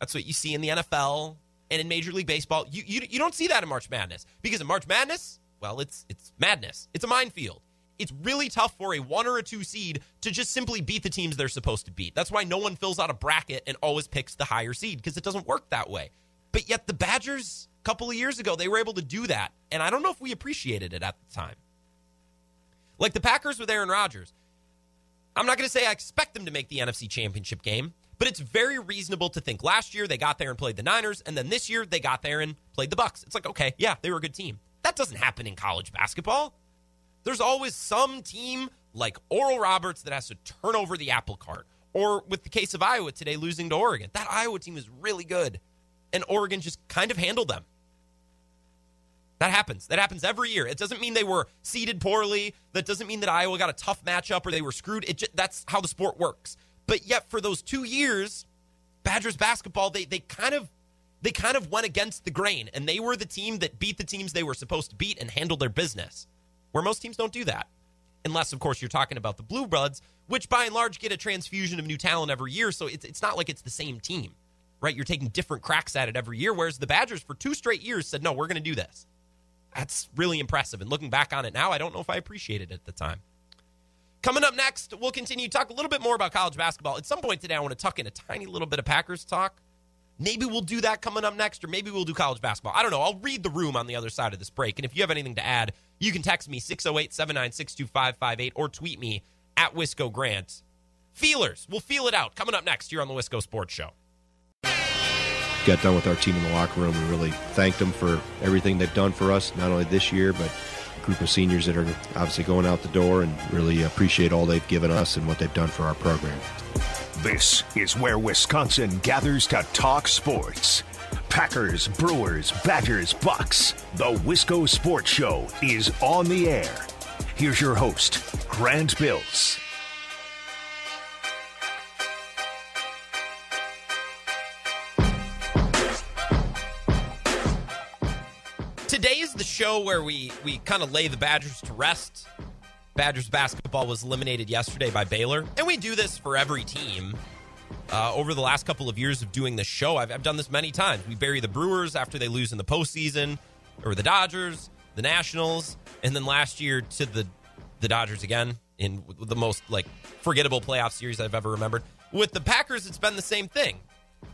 That's what you see in the NFL and in Major League Baseball. You, you, you don't see that in March Madness because in March Madness, well, it's it's madness. It's a minefield. It's really tough for a one or a two seed to just simply beat the teams they're supposed to beat. That's why no one fills out a bracket and always picks the higher seed because it doesn't work that way. But yet the Badgers a couple of years ago they were able to do that, and I don't know if we appreciated it at the time. Like the Packers with Aaron Rodgers. I'm not going to say I expect them to make the NFC Championship game, but it's very reasonable to think last year they got there and played the Niners, and then this year they got there and played the Bucks. It's like, okay, yeah, they were a good team. That doesn't happen in college basketball. There's always some team like Oral Roberts that has to turn over the apple cart. Or with the case of Iowa today losing to Oregon. That Iowa team is really good. And Oregon just kind of handled them. That happens. That happens every year. It doesn't mean they were seeded poorly. That doesn't mean that Iowa got a tough matchup or they were screwed. It just, that's how the sport works. But yet, for those two years, Badgers basketball, they they kind of they kind of went against the grain, and they were the team that beat the teams they were supposed to beat and handled their business. Where most teams don't do that, unless of course you're talking about the Blue Bloods, which by and large get a transfusion of new talent every year. So it's it's not like it's the same team, right? You're taking different cracks at it every year. Whereas the Badgers, for two straight years, said no, we're going to do this. That's really impressive. And looking back on it now, I don't know if I appreciated it at the time. Coming up next, we'll continue to talk a little bit more about college basketball. At some point today, I want to tuck in a tiny little bit of Packers talk. Maybe we'll do that coming up next, or maybe we'll do college basketball. I don't know. I'll read the room on the other side of this break. And if you have anything to add, you can text me 608 796 2558 or tweet me at Wisco Grant. Feelers, we'll feel it out. Coming up next here on the Wisco Sports Show got done with our team in the locker room and really thanked them for everything they've done for us, not only this year, but group of seniors that are obviously going out the door and really appreciate all they've given us and what they've done for our program. This is where Wisconsin gathers to talk sports. Packers, Brewers, Badgers, Bucks. The Wisco Sports Show is on the air. Here's your host, Grant Bills. Show where we we kind of lay the Badgers to rest. Badgers basketball was eliminated yesterday by Baylor, and we do this for every team. Uh, over the last couple of years of doing this show, I've, I've done this many times. We bury the Brewers after they lose in the postseason, or the Dodgers, the Nationals, and then last year to the the Dodgers again in the most like forgettable playoff series I've ever remembered. With the Packers, it's been the same thing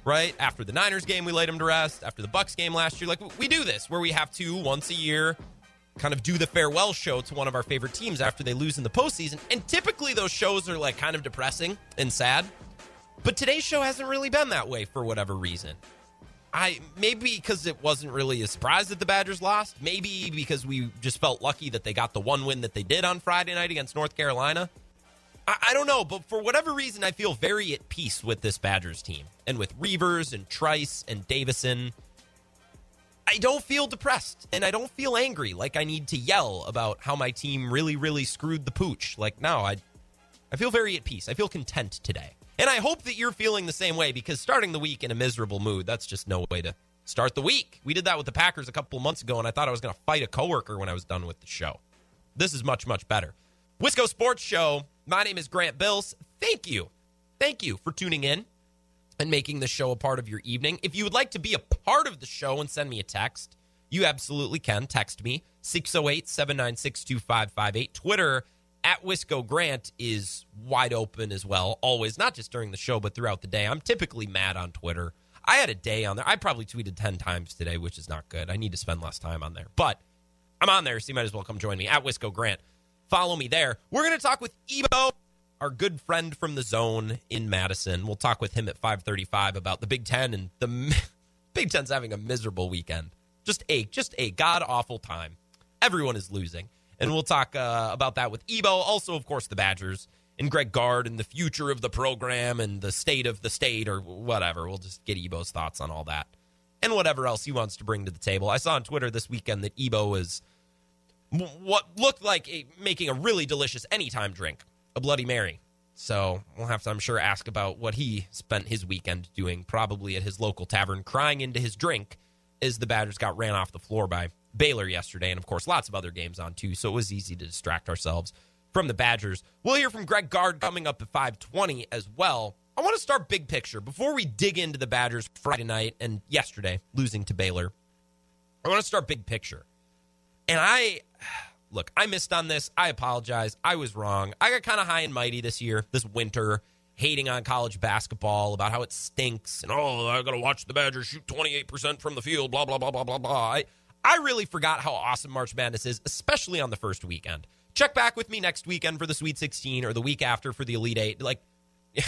right? After the Niners game, we laid them to rest. After the Bucks game last year, like we do this where we have to once a year kind of do the farewell show to one of our favorite teams after they lose in the postseason. And typically those shows are like kind of depressing and sad. But today's show hasn't really been that way for whatever reason. I maybe because it wasn't really a surprise that the Badgers lost. Maybe because we just felt lucky that they got the one win that they did on Friday night against North Carolina. I, I, don't know, but for whatever reason, I feel very at peace with this Badgers team and with Reuvers and Trice and Davison. I don't feel depressed and I don't feel angry like I need to yell about how my team really, really screwed the pooch. Like, no, I, I feel very at peace. I feel content today. And I hope that you're feeling the same way because starting the week in a miserable mood, that's just no way to start the week. We did that with the Packers a couple months ago, and I thought I was going to fight a coworker when I was done with the show. This is much, much better. Wisco Sports Show my name is Grant Bills. Thank you. Thank you for tuning in and making the show a part of your evening. If you would like to be a part of the show and send me a text, you absolutely can. Text me 608 796 2558. Twitter at Wisco Grant is wide open as well, always, not just during the show, but throughout the day. I'm typically mad on Twitter. I had a day on there. I probably tweeted 10 times today, which is not good. I need to spend less time on there. But I'm on there, so you might as well come join me at Wisco Grant. Follow me there. We're going to talk with Ebo, our good friend from the zone in Madison. We'll talk with him at 535 about the Big Ten and the [laughs] Big Ten's having a miserable weekend. Just a just a god awful time. Everyone is losing. And we'll talk uh, about that with Ebo. Also, of course, the Badgers and Greg Gard and the future of the program and the state of the state or whatever. We'll just get Ebo's thoughts on all that and whatever else he wants to bring to the table. I saw on Twitter this weekend that Ebo was what looked like a, making a really delicious anytime drink, a Bloody Mary. So we'll have to, I'm sure, ask about what he spent his weekend doing, probably at his local tavern, crying into his drink as the Badgers got ran off the floor by Baylor yesterday, and of course, lots of other games on too. So it was easy to distract ourselves from the Badgers. We'll hear from Greg Gard coming up at 520 as well. I want to start big picture before we dig into the Badgers Friday night and yesterday losing to Baylor. I want to start big picture. And I [sighs] look, I missed on this. I apologize. I was wrong. I got kind of high and mighty this year, this winter, hating on college basketball about how it stinks and oh, I got to watch the Badgers shoot 28% from the field, blah blah blah blah blah blah. I, I really forgot how awesome March Madness is, especially on the first weekend. Check back with me next weekend for the Sweet 16 or the week after for the Elite 8. Like [laughs]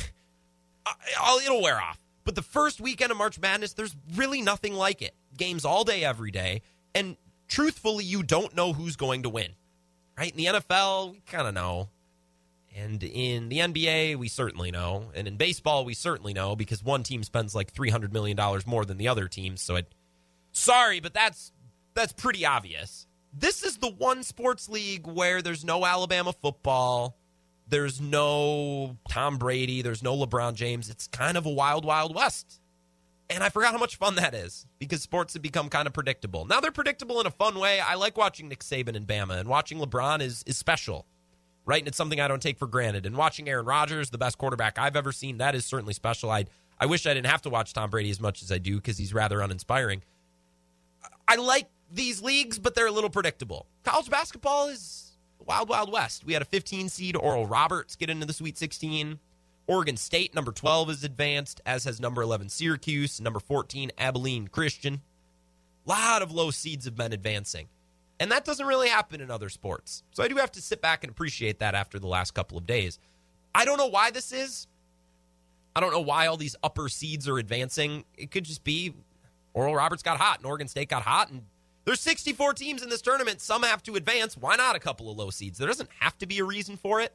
I'll, it'll wear off. But the first weekend of March Madness, there's really nothing like it. Games all day, every day. And truthfully, you don't know who's going to win. Right? In the NFL, we kind of know. And in the NBA, we certainly know. And in baseball, we certainly know because one team spends like $300 million more than the other team. So it, sorry, but that's that's pretty obvious. This is the one sports league where there's no Alabama football. There's no Tom Brady. There's no LeBron James. It's kind of a wild, wild west. And I forgot how much fun that is because sports have become kind of predictable. Now they're predictable in a fun way. I like watching Nick Saban and Bama, and watching LeBron is, is special, right? And it's something I don't take for granted. And watching Aaron Rodgers, the best quarterback I've ever seen, that is certainly special. I, I wish I didn't have to watch Tom Brady as much as I do because he's rather uninspiring. I like these leagues, but they're a little predictable. College basketball is wild, wild west. We had a 15 seed Oral Roberts get into the Sweet 16. Oregon State, number 12, is advanced, as has number 11 Syracuse, number 14 Abilene Christian. A lot of low seeds have been advancing. And that doesn't really happen in other sports. So I do have to sit back and appreciate that after the last couple of days. I don't know why this is. I don't know why all these upper seeds are advancing. It could just be Oral Roberts got hot and Oregon State got hot. And there's 64 teams in this tournament. Some have to advance. Why not a couple of low seeds? There doesn't have to be a reason for it.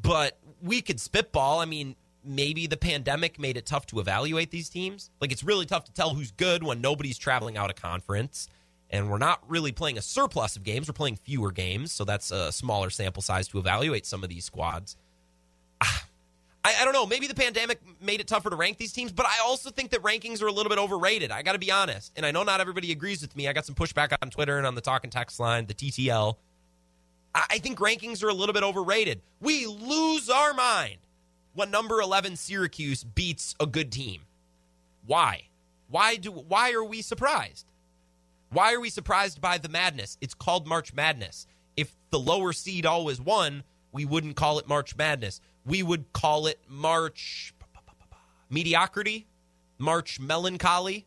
But we could spitball. I mean, maybe the pandemic made it tough to evaluate these teams. Like it's really tough to tell who's good when nobody's traveling out of conference. And we're not really playing a surplus of games. We're playing fewer games. So that's a smaller sample size to evaluate some of these squads. Ah, I, I don't know. Maybe the pandemic made it tougher to rank these teams, but I also think that rankings are a little bit overrated. I got to be honest. And I know not everybody agrees with me. I got some pushback on Twitter and on the talk and text line, the TTL. I think rankings are a little bit overrated. We lose our mind when number 11 Syracuse beats a good team. Why? Why do why are we surprised? Why are we surprised by the madness? It's called March Madness. If the lower seed always won, we wouldn't call it March Madness. We would call it March mediocrity, March melancholy,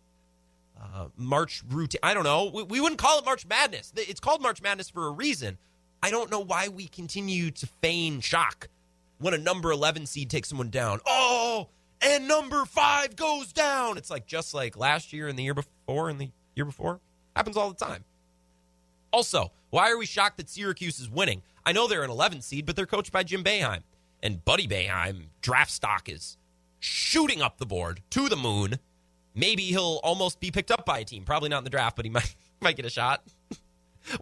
uh, March routine. I don't know. We, we wouldn't call it March Madness. It's called March Madness for a reason. I don't know why we continue to feign shock when a number 11 seed takes someone down. Oh, and number five goes down. It's like just like last year and the year before and the year before. Happens all the time. Also, why are we shocked that Syracuse is winning? I know they're an 11 seed, but they're coached by Jim Boeheim. And Buddy Boeheim, draft stock is shooting up the board to the moon. Maybe he'll almost be picked up by a team. Probably not in the draft, but he might [laughs] might get a shot.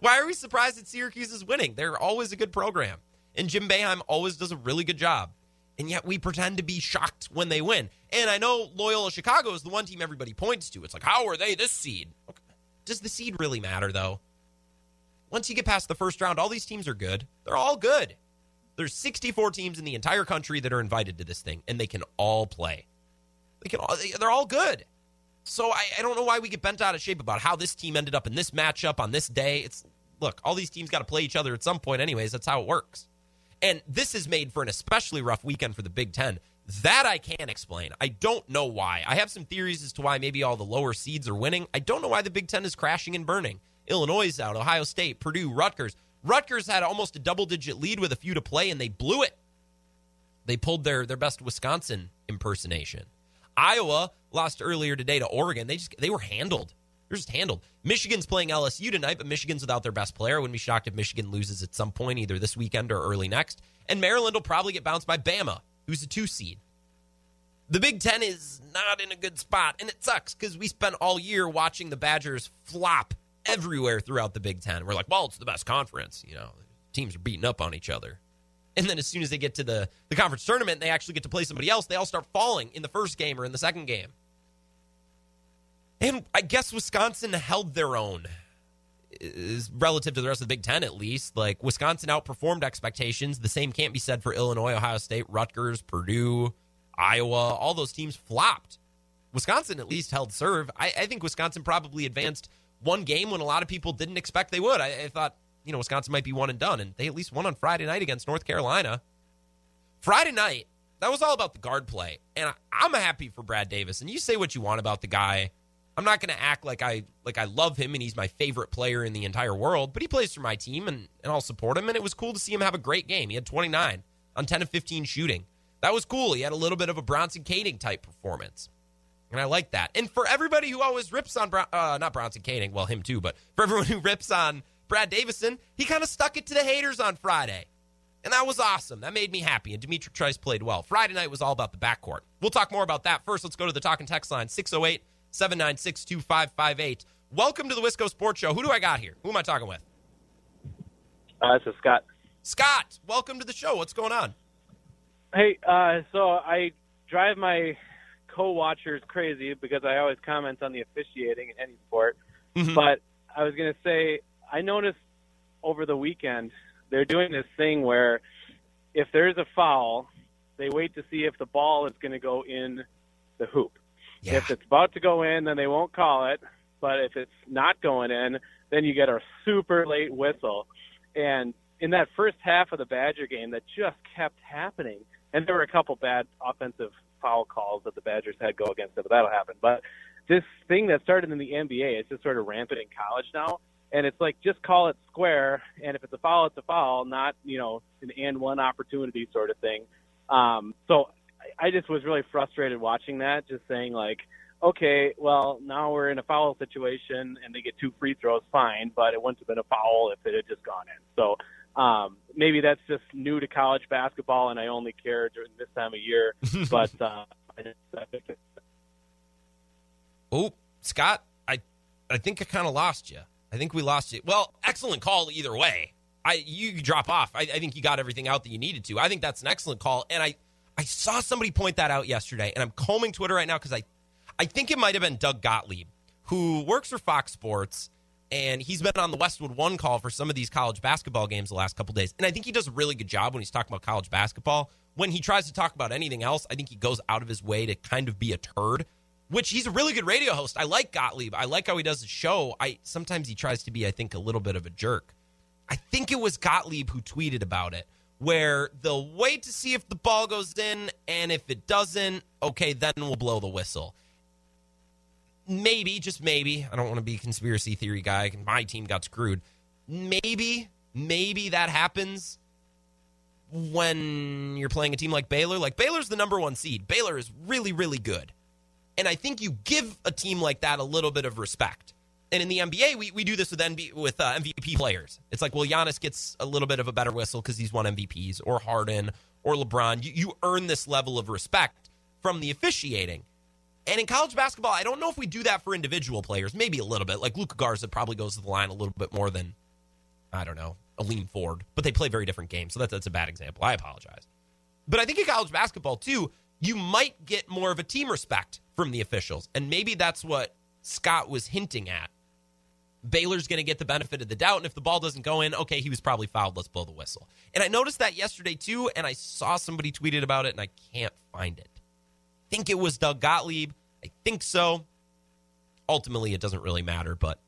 Why are we surprised that Syracuse is winning? They're always a good program. And Jim Boeheim always does a really good job. And yet we pretend to be shocked when they win. And I know Loyola Chicago is the one team everybody points to. It's like, how are they this seed? Does the seed really matter, though? Once you get past the first round, all these teams are good. They're all good. There's 64 teams in the entire country that are invited to this thing, and they can all play. They can all, they're all good. So I, I don't know why we get bent out of shape about how this team ended up in this matchup on this day. It's look, all these teams got to play each other at some point, anyways. That's how it works. And this is made for an especially rough weekend for the Big Ten. That I can't explain. I don't know why. I have some theories as to why maybe all the lower seeds are winning. I don't know why the Big Ten is crashing and burning. Illinois is out, Ohio State, Purdue, Rutgers. Rutgers had almost a double digit lead with a few to play, and they blew it. They pulled their, their best Wisconsin impersonation. Iowa lost earlier today to Oregon. They just they were handled. They're just handled. Michigan's playing LSU tonight, but Michigan's without their best player. I wouldn't be shocked if Michigan loses at some point, either this weekend or early next. And Maryland will probably get bounced by Bama, who's a two seed. The Big Ten is not in a good spot, and it sucks because we spent all year watching the Badgers flop everywhere throughout the Big Ten. We're like, well, it's the best conference. You know, teams are beating up on each other. And then as soon as they get to the, the conference tournament they actually get to play somebody else, they all start falling in the first game or in the second game. And I guess Wisconsin held their own is relative to the rest of the Big Ten, at least. Like Wisconsin outperformed expectations. The same can't be said for Illinois, Ohio State, Rutgers, Purdue, Iowa. All those teams flopped. Wisconsin at least held serve. I, I think Wisconsin probably advanced one game when a lot of people didn't expect they would. I, I thought, you know, Wisconsin might be one and done, and they at least won on Friday night against North Carolina. Friday night, that was all about the guard play, and I, I'm happy for Brad Davis. And you say what you want about the guy. I'm not going to act like I like I love him and he's my favorite player in the entire world, but he plays for my team and, and I'll support him. And it was cool to see him have a great game. He had 29 on 10 of 15 shooting. That was cool. He had a little bit of a Bronson Koenig type performance. And I like that. And for everybody who always rips on, uh, not Bronson Koenig, well, him too, but for everyone who rips on Brad Davison, he kind of stuck it to the haters on Friday. And that was awesome. That made me happy. And D'Mitrik Trice played well. Friday night was all about the backcourt. We'll talk more about that. First, let's go to the talking text line 608 796 2558. Welcome to the Wisco Sports Show. Who do I got here? Who am I talking with? Uh, this is Scott. Scott, welcome to the show. What's going on? Hey, uh, so I drive my co-watchers crazy because I always comment on the officiating in any sport. Mm-hmm. But I was going to say, I noticed over the weekend they're doing this thing where if there's a foul, they wait to see if the ball is going to go in the hoop. Yeah. If it's about to go in, then they won't call it. But if it's not going in, then you get a super late whistle. And in that first half of the Badger game, that just kept happening. And there were a couple bad offensive foul calls that the Badgers had go against them, but that'll happen. But this thing that started in the NBA, it's just sort of rampant in college now. And it's like just call it square, and if it's a foul, it's a foul, not you know an and one opportunity sort of thing. Um, so I just was really frustrated watching that, just saying like, okay, well now we're in a foul situation and they get two free throws, fine, but it wouldn't have been a foul if it had just gone in. So um, maybe that's just new to college basketball, and I only care during this time of year. [laughs] but uh, I just, I think oh, Scott, I I think I kind of lost you. I think we lost you. Well, excellent call either way. I you drop off. I, I think you got everything out that you needed to. I think that's an excellent call, and I I saw somebody point that out yesterday, and I'm combing Twitter right now because I, I think it might have been Doug Gottlieb, who works for Fox Sports, and he's been on the Westwood One call for some of these college basketball games the last couple days. And I think he does a really good job when he's talking about college basketball. When he tries to talk about anything else, I think he goes out of his way to kind of be a turd. Which he's a really good radio host. I like Gottlieb. I like how he does the show. I sometimes he tries to be, I think, a little bit of a jerk. I think it was Gottlieb who tweeted about it where they'll wait to see if the ball goes in, and if it doesn't, okay, then we'll blow the whistle. Maybe, just maybe, I don't want to be a conspiracy theory guy. My team got screwed. Maybe, maybe that happens when you're playing a team like Baylor. Like Baylor's the number one seed. Baylor is really, really good. And I think you give a team like that a little bit of respect and in the NBA, we, we do this with NB, with uh, MVP players. It's like, well, Giannis gets a little bit of a better whistle because he's won MVPs, or Harden, or LeBron. You, you earn this level of respect from the officiating. And in college basketball, I don't know if we do that for individual players. Maybe a little bit. Like Luka Garza probably goes to the line a little bit more than, I don't know, Aleem Ford. But they play very different games, so that, that's a bad example. I apologize. But I think in college basketball, too, you might get more of a team respect from the officials. And maybe that's what Scott was hinting at Baylor's going to get the benefit of the doubt. And if the ball doesn't go in, okay, he was probably fouled. Let's blow the whistle. And I noticed that yesterday too. And I saw somebody tweeted about it and I can't find it. I think it was Doug Gottlieb. I think so. Ultimately, it doesn't really matter. But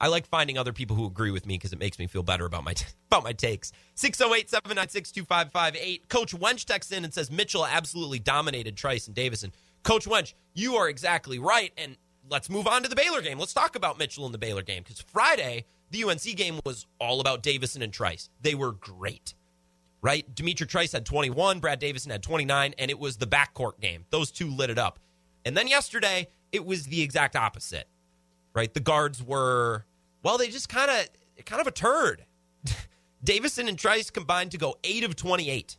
I like finding other people who agree with me because it makes me feel better about my t- [laughs] about my takes. 608-796-2558. Coach Wench texts in and says Mitchell absolutely dominated Trice and Davison. Coach Wench, you are exactly right. And let's move on to the Baylor game. Let's talk about Mitchell in the Baylor game because Friday the UNC game was all about Davison and Trice. They were great right? D'Mitrik Trice had 21, Brad Davison had 29, and it was the backcourt game. Those two lit it up. And then yesterday, it was the exact opposite, right? The guards were, well, they just kind of, kind of a turd. [laughs] Davison and Trice combined to go 8 of 28.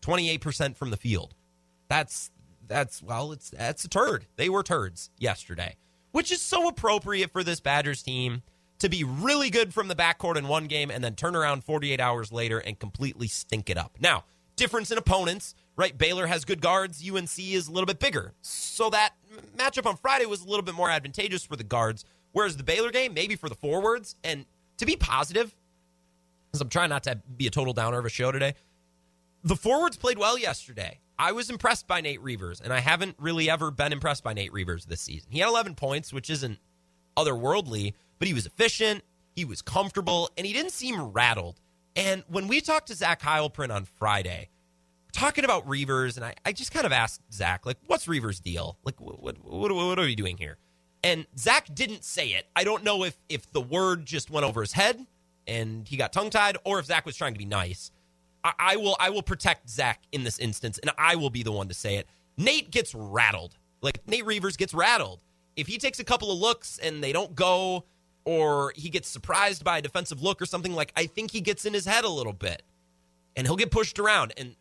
28% from the field. That's that's well, it's that's a turd. They were turds yesterday, which is so appropriate for this Badgers team to be really good from the backcourt in one game and then turn around 48 hours later and completely stink it up. Now, difference in opponents, right? Baylor has good guards, UNC is a little bit bigger. So that matchup on Friday was a little bit more advantageous for the guards, whereas the Baylor game, maybe for the forwards. And to be positive, because I'm trying not to be a total downer of a show today, the forwards played well yesterday. I was impressed by Nate Reuvers, and I haven't really ever been impressed by Nate Reuvers this season. He had 11 points, which isn't otherworldly, but he was efficient, he was comfortable, and he didn't seem rattled. And when we talked to Zach Heilprin on Friday, talking about Reuvers, and I, I just kind of asked Zach, like, what's Reuvers' deal? Like, what, what, what, what are you doing here? And Zach didn't say it. I don't know if if the word just went over his head and he got tongue tied, or if Zach was trying to be nice. I, I will I will protect Zach in this instance, and I will be the one to say it. Nate gets rattled. Like Nate Reuvers gets rattled. If he takes a couple of looks and they don't go, or he gets surprised by a defensive look or something like I think he gets in his head a little bit and he'll get pushed around. And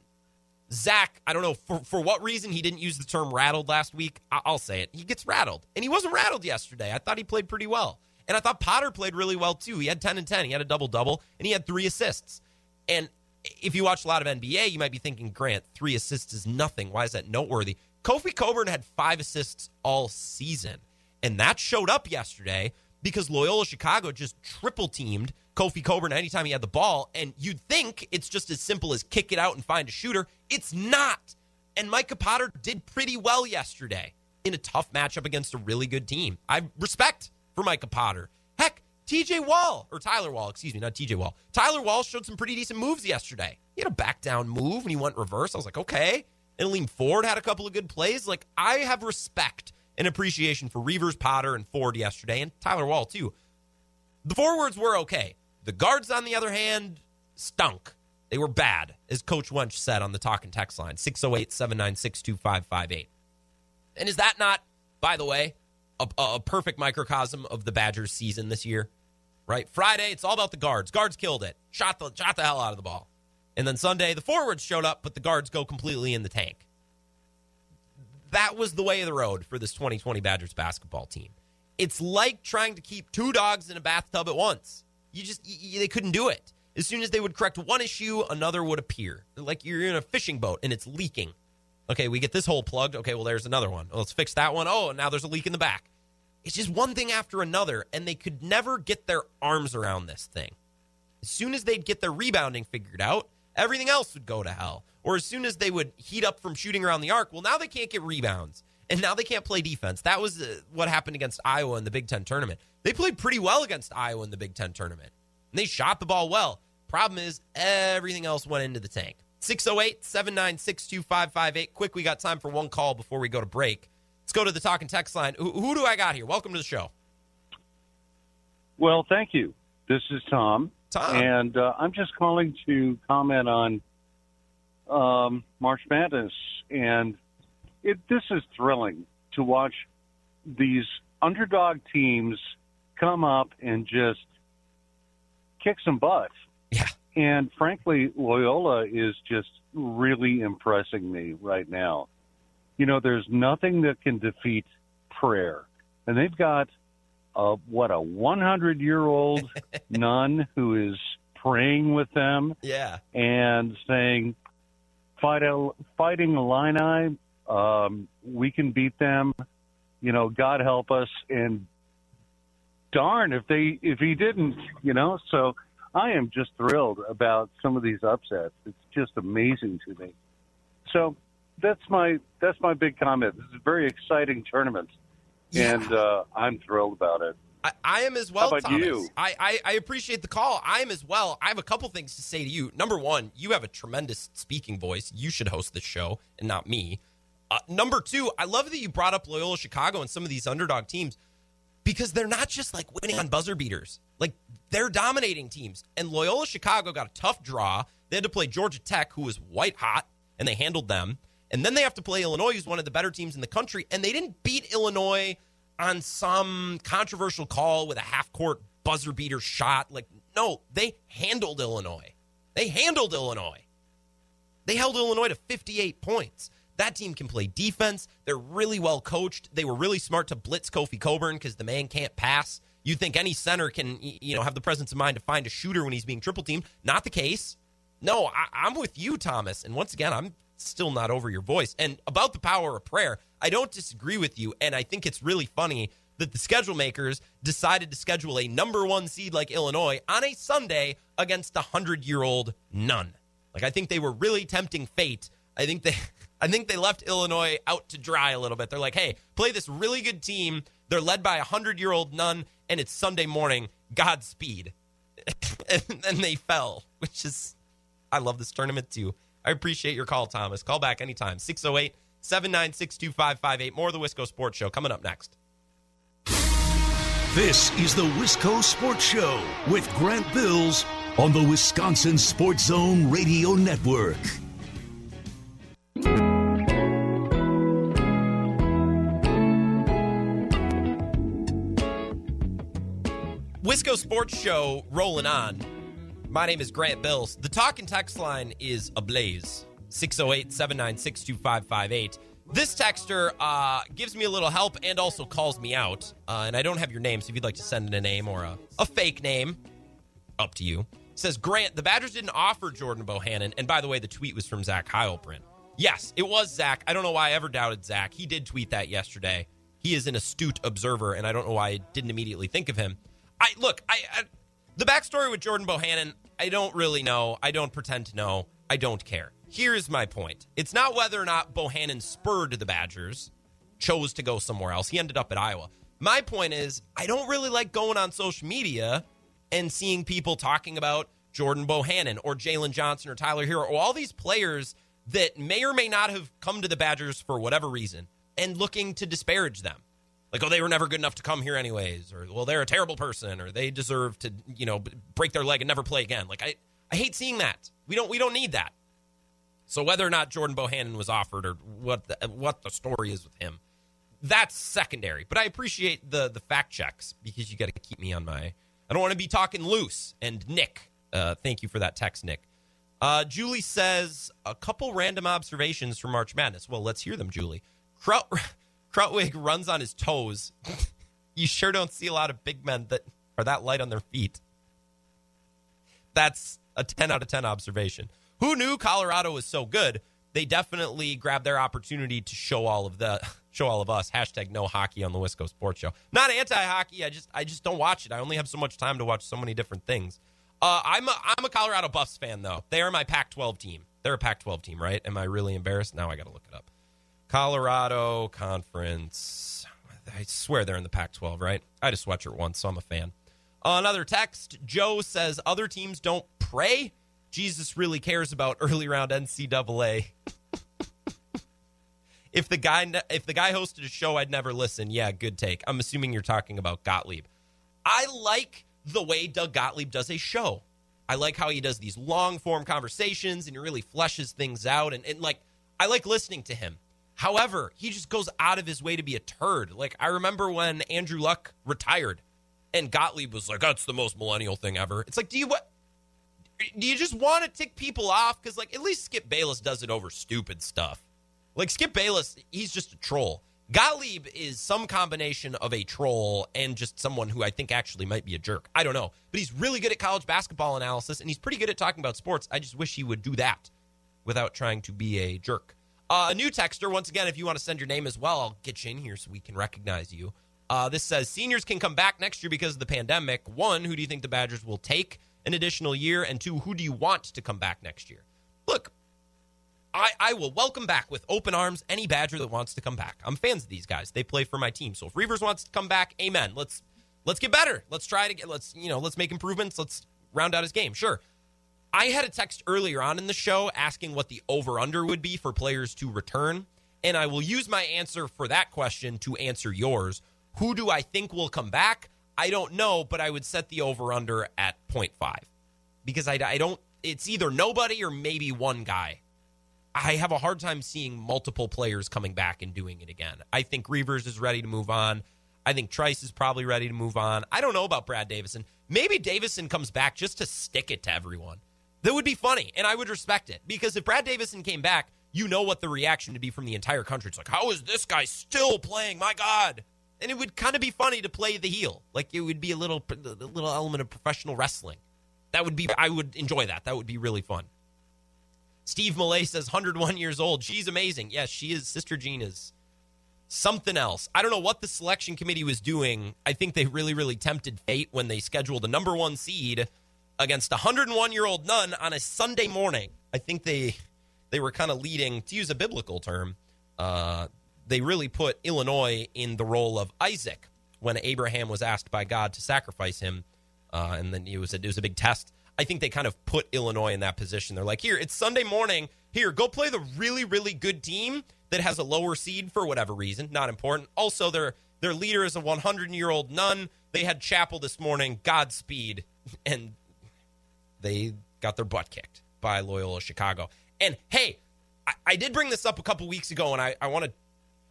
Zach, I don't know for, for what reason he didn't use the term rattled last week. I'll say it. He gets rattled. And he wasn't rattled yesterday. I thought he played pretty well. And I thought Potter played really well too. He had 10 and 10. He had a double double and he had three assists. And if you watch a lot of NBA, you might be thinking, Grant, three assists is nothing. Why is that noteworthy? Kofi Cockburn had five assists all season. And that showed up yesterday because Loyola Chicago just triple teamed Kofi Cockburn anytime he had the ball. And you'd think it's just as simple as kick it out and find a shooter. It's not. And Micah Potter did pretty well yesterday in a tough matchup against a really good team. I respect for Micah Potter. TJ Wahl, or Tyler Wahl, excuse me, not TJ Wahl. Tyler Wahl showed some pretty decent moves yesterday. He had a back down move and he went reverse. I was like, okay. And Aleem Ford had a couple of good plays. Like, I have respect and appreciation for Reuvers, Potter, and Ford yesterday, and Tyler Wahl, too. The forwards were okay. The guards, on the other hand, stunk. They were bad, as Coach Wench said on the talk and text line 608 796 2558. And is that not, by the way, a, a, perfect microcosm of the Badgers season this year? Right? Friday, it's all about the guards. Guards killed it, shot the, shot the hell out of the ball. And then Sunday, the forwards showed up, but the guards go completely in the tank that was the way of the road for this 2020 Badgers basketball team. It's like trying to keep two dogs in a bathtub at once. You just they couldn't do it. As soon as they would correct one issue, another would appear. Like you're in a fishing boat and it's leaking. Okay, we get this hole plugged. Okay, well there's another one. Well, let's fix that one. Oh, now there's a leak in the back. It's just one thing after another, and they could never get their arms around this thing. As soon as they'd get their rebounding figured out, everything else would go to hell. Or as soon as they would heat up from shooting around the arc, well, now they can't get rebounds. And now they can't play defense. That was uh, what happened against Iowa in the Big Ten tournament. They played pretty well against Iowa in the Big Ten tournament. And they shot the ball well. Problem is, everything else went into the tank. 608 796 2558. Quick, we got time for one call before we go to break. Let's go to the talk and text line. Who, who do I got here? Welcome to the show. Well, thank you. This is Tom. Tom. And uh, I'm just calling to comment on um, March Madness. And it, this is thrilling to watch these underdog teams come up and just kick some butt. Yeah. And frankly, Loyola is just really impressing me right now. You know, there's nothing that can defeat prayer. And they've got a, what a 100 year old [laughs] nun who is praying with them. Yeah. And saying, Fight, fighting Illini, um, we can beat them. You know, God help us. And darn if they if he didn't, you know. So I am just thrilled about some of these upsets. It's just amazing to me. So that's my that's my big comment. This is a very exciting tournament, yeah. and uh, I'm thrilled about it. I, I am as well, How about Thomas. you? I, I, I appreciate the call. I am as well. I have a couple things to say to you. Number one, you have a tremendous speaking voice. You should host this show and not me. Uh, number two, I love that you brought up Loyola Chicago and some of these underdog teams because they're not just like winning on buzzer beaters. Like they're dominating teams. And Loyola Chicago got a tough draw. They had to play Georgia Tech, who was white hot, and they handled them. And then they have to play Illinois, who's one of the better teams in the country. And they didn't beat Illinois on some controversial call with a half court buzzer beater shot. Like, no, they handled Illinois. They handled Illinois. They held Illinois to 58 points. That team can play defense. They're really well coached. They were really smart to blitz Kofi Cockburn because the man can't pass. You think any center can, you know, have the presence of mind to find a shooter when he's being triple teamed? Not the case. No, I, I'm with you, Thomas. And once again, I'm still not over your voice. And about the power of prayer, I don't disagree with you. And I think it's really funny that the schedule makers decided to schedule a number one seed like Illinois on a Sunday against a hundred year old nun. Like I think they were really tempting fate. I think they [laughs] I think they left Illinois out to dry a little bit. They're like, hey, play this really good team. They're led by a hundred year old nun, and it's Sunday morning. Godspeed. [laughs] and then they fell, which is I love this tournament too. I appreciate your call, Thomas. Call back anytime. 608 796 2558. More of the Wisco Sports Show coming up next. This is the Wisco Sports Show with Grant Bills on the Wisconsin Sports Zone Radio Network. Wisco Sports Show rolling on. My name is Grant Bills. The talk and text line is ablaze 608 796 2558. This texter uh, gives me a little help and also calls me out. Uh, and I don't have your name, so if you'd like to send in a name or a, a fake name, up to you. Says Grant, the Badgers didn't offer Jordan Bohannon. And by the way, the tweet was from Zach Heilprin. Yes, it was Zach. I don't know why I ever doubted Zach. He did tweet that yesterday. He is an astute observer, and I don't know why I didn't immediately think of him. I look, I, I the backstory with Jordan Bohannon, I don't really know. I don't pretend to know. I don't care. Here's my point. It's not whether or not Bohannon spurred the Badgers, chose to go somewhere else. He ended up at Iowa. My point is, I don't really like going on social media and seeing people talking about Jordan Bohannon or Jalen Johnson or Tyler Herro or all these players that may or may not have come to the Badgers for whatever reason and looking to disparage them. Like, oh, they were never good enough to come here anyways, or well, they're a terrible person, or they deserve to, you know, break their leg and never play again. Like, I, I hate seeing that. We don't, we don't need that. So whether or not Jordan Bohannon was offered, or what, the, what the story is with him, that's secondary. But I appreciate the the fact checks because you got to keep me on my. I don't want to be talking loose. And Nick, uh, thank you for that text, Nick. Uh, Julie says a couple random observations from March Madness. Well, let's hear them, Julie. [laughs] Krutwig runs on his toes. [laughs] you sure don't see a lot of big men that are that light on their feet. That's a 10 out of 10 observation. Who knew Colorado was so good? They definitely grabbed their opportunity to show all of the [laughs] show all of us. Hashtag no hockey on the Wisco Sports Show. Not anti-hockey. I just I just don't watch it. I only have so much time to watch so many different things. Uh, I'm a I'm a Colorado Buffs fan though. They are my Pac-12 team. They're a Pac-12 team, right? Am I really embarrassed? Now I got to look it up. Colorado Conference. I swear they're in the Pac-12, right? I had a sweatshirt once, so I'm a fan. Another text. Joe says other teams don't pray. Jesus really cares about [laughs] early round NCAA. if the guy if the guy hosted a show, I'd never listen. Yeah, good take. I'm assuming you're talking about Gottlieb. I like the way Doug Gottlieb does a show. I like how he does these long form conversations and he really fleshes things out. And, and like, I like listening to him. However, he just goes out of his way to be a turd. Like, I remember when Andrew Luck retired and Gottlieb was like, that's the most millennial thing ever. It's like, do you what? Do you just want to tick people off? Because, like, at least Skip Bayless does it over stupid stuff. Like, Skip Bayless, he's just a troll. Gottlieb is some combination of a troll and just someone who I think actually might be a jerk. I don't know. But he's really good at college basketball analysis and he's pretty good at talking about sports. I just wish he would do that without trying to be a jerk. Uh, a new texter, once again, if you want to send your name as well, I'll get you in here so we can recognize you. Uh, this says seniors can come back next year because of the pandemic. One, who do you think the Badgers will take an additional year? And two, who do you want to come back next year? Look, I, I will welcome back with open arms any Badger that wants to come back. I'm fans of these guys. They play for my team. So if Reuvers wants to come back, amen. Let's let's get better. Let's try to get let's you know let's make improvements. Let's round out his game. Sure. I had a text earlier on in the show asking what the over under would be for players to return, and I will use my answer for that question to answer yours. Who do I think will come back? I don't know, but I would set the over under at 0.5 because I, I don't. It's either nobody or maybe one guy. I have a hard time seeing multiple players coming back and doing it again. I think Reuvers is ready to move on. I think Trice is probably ready to move on. I don't know about Brad Davison. Maybe Davison comes back just to stick it to everyone. That would be funny, and I would respect it because if Brad Davison came back, you know what the reaction would be from the entire country. It's like, how is this guy still playing? My God! And it would kind of be funny to play the heel, like it would be a little, a little element of professional wrestling. That would be, I would enjoy that. That would be really fun. Steve Millay says 101 years old. She's amazing. Yes, she is. Sister Jean is something else. I don't know what the selection committee was doing. I think they really, really tempted fate when they scheduled the number one seed against a 101 year old nun on a Sunday morning. I think they they were kind of leading, to use a biblical term, uh, they really put Illinois in the role of Isaac when Abraham was asked by God to sacrifice him, uh, and then it was a, it was a big test. I think they kind of put Illinois in that position. They're like, here, it's Sunday morning. Here, go play the really, really good team that has a lower seed for whatever reason. Not important. Also, their their leader is a 100 year old nun. They had chapel this morning. Godspeed, [laughs] and they got their butt kicked by Loyola Chicago. And hey, I, I did bring this up a couple weeks ago, and I, I want to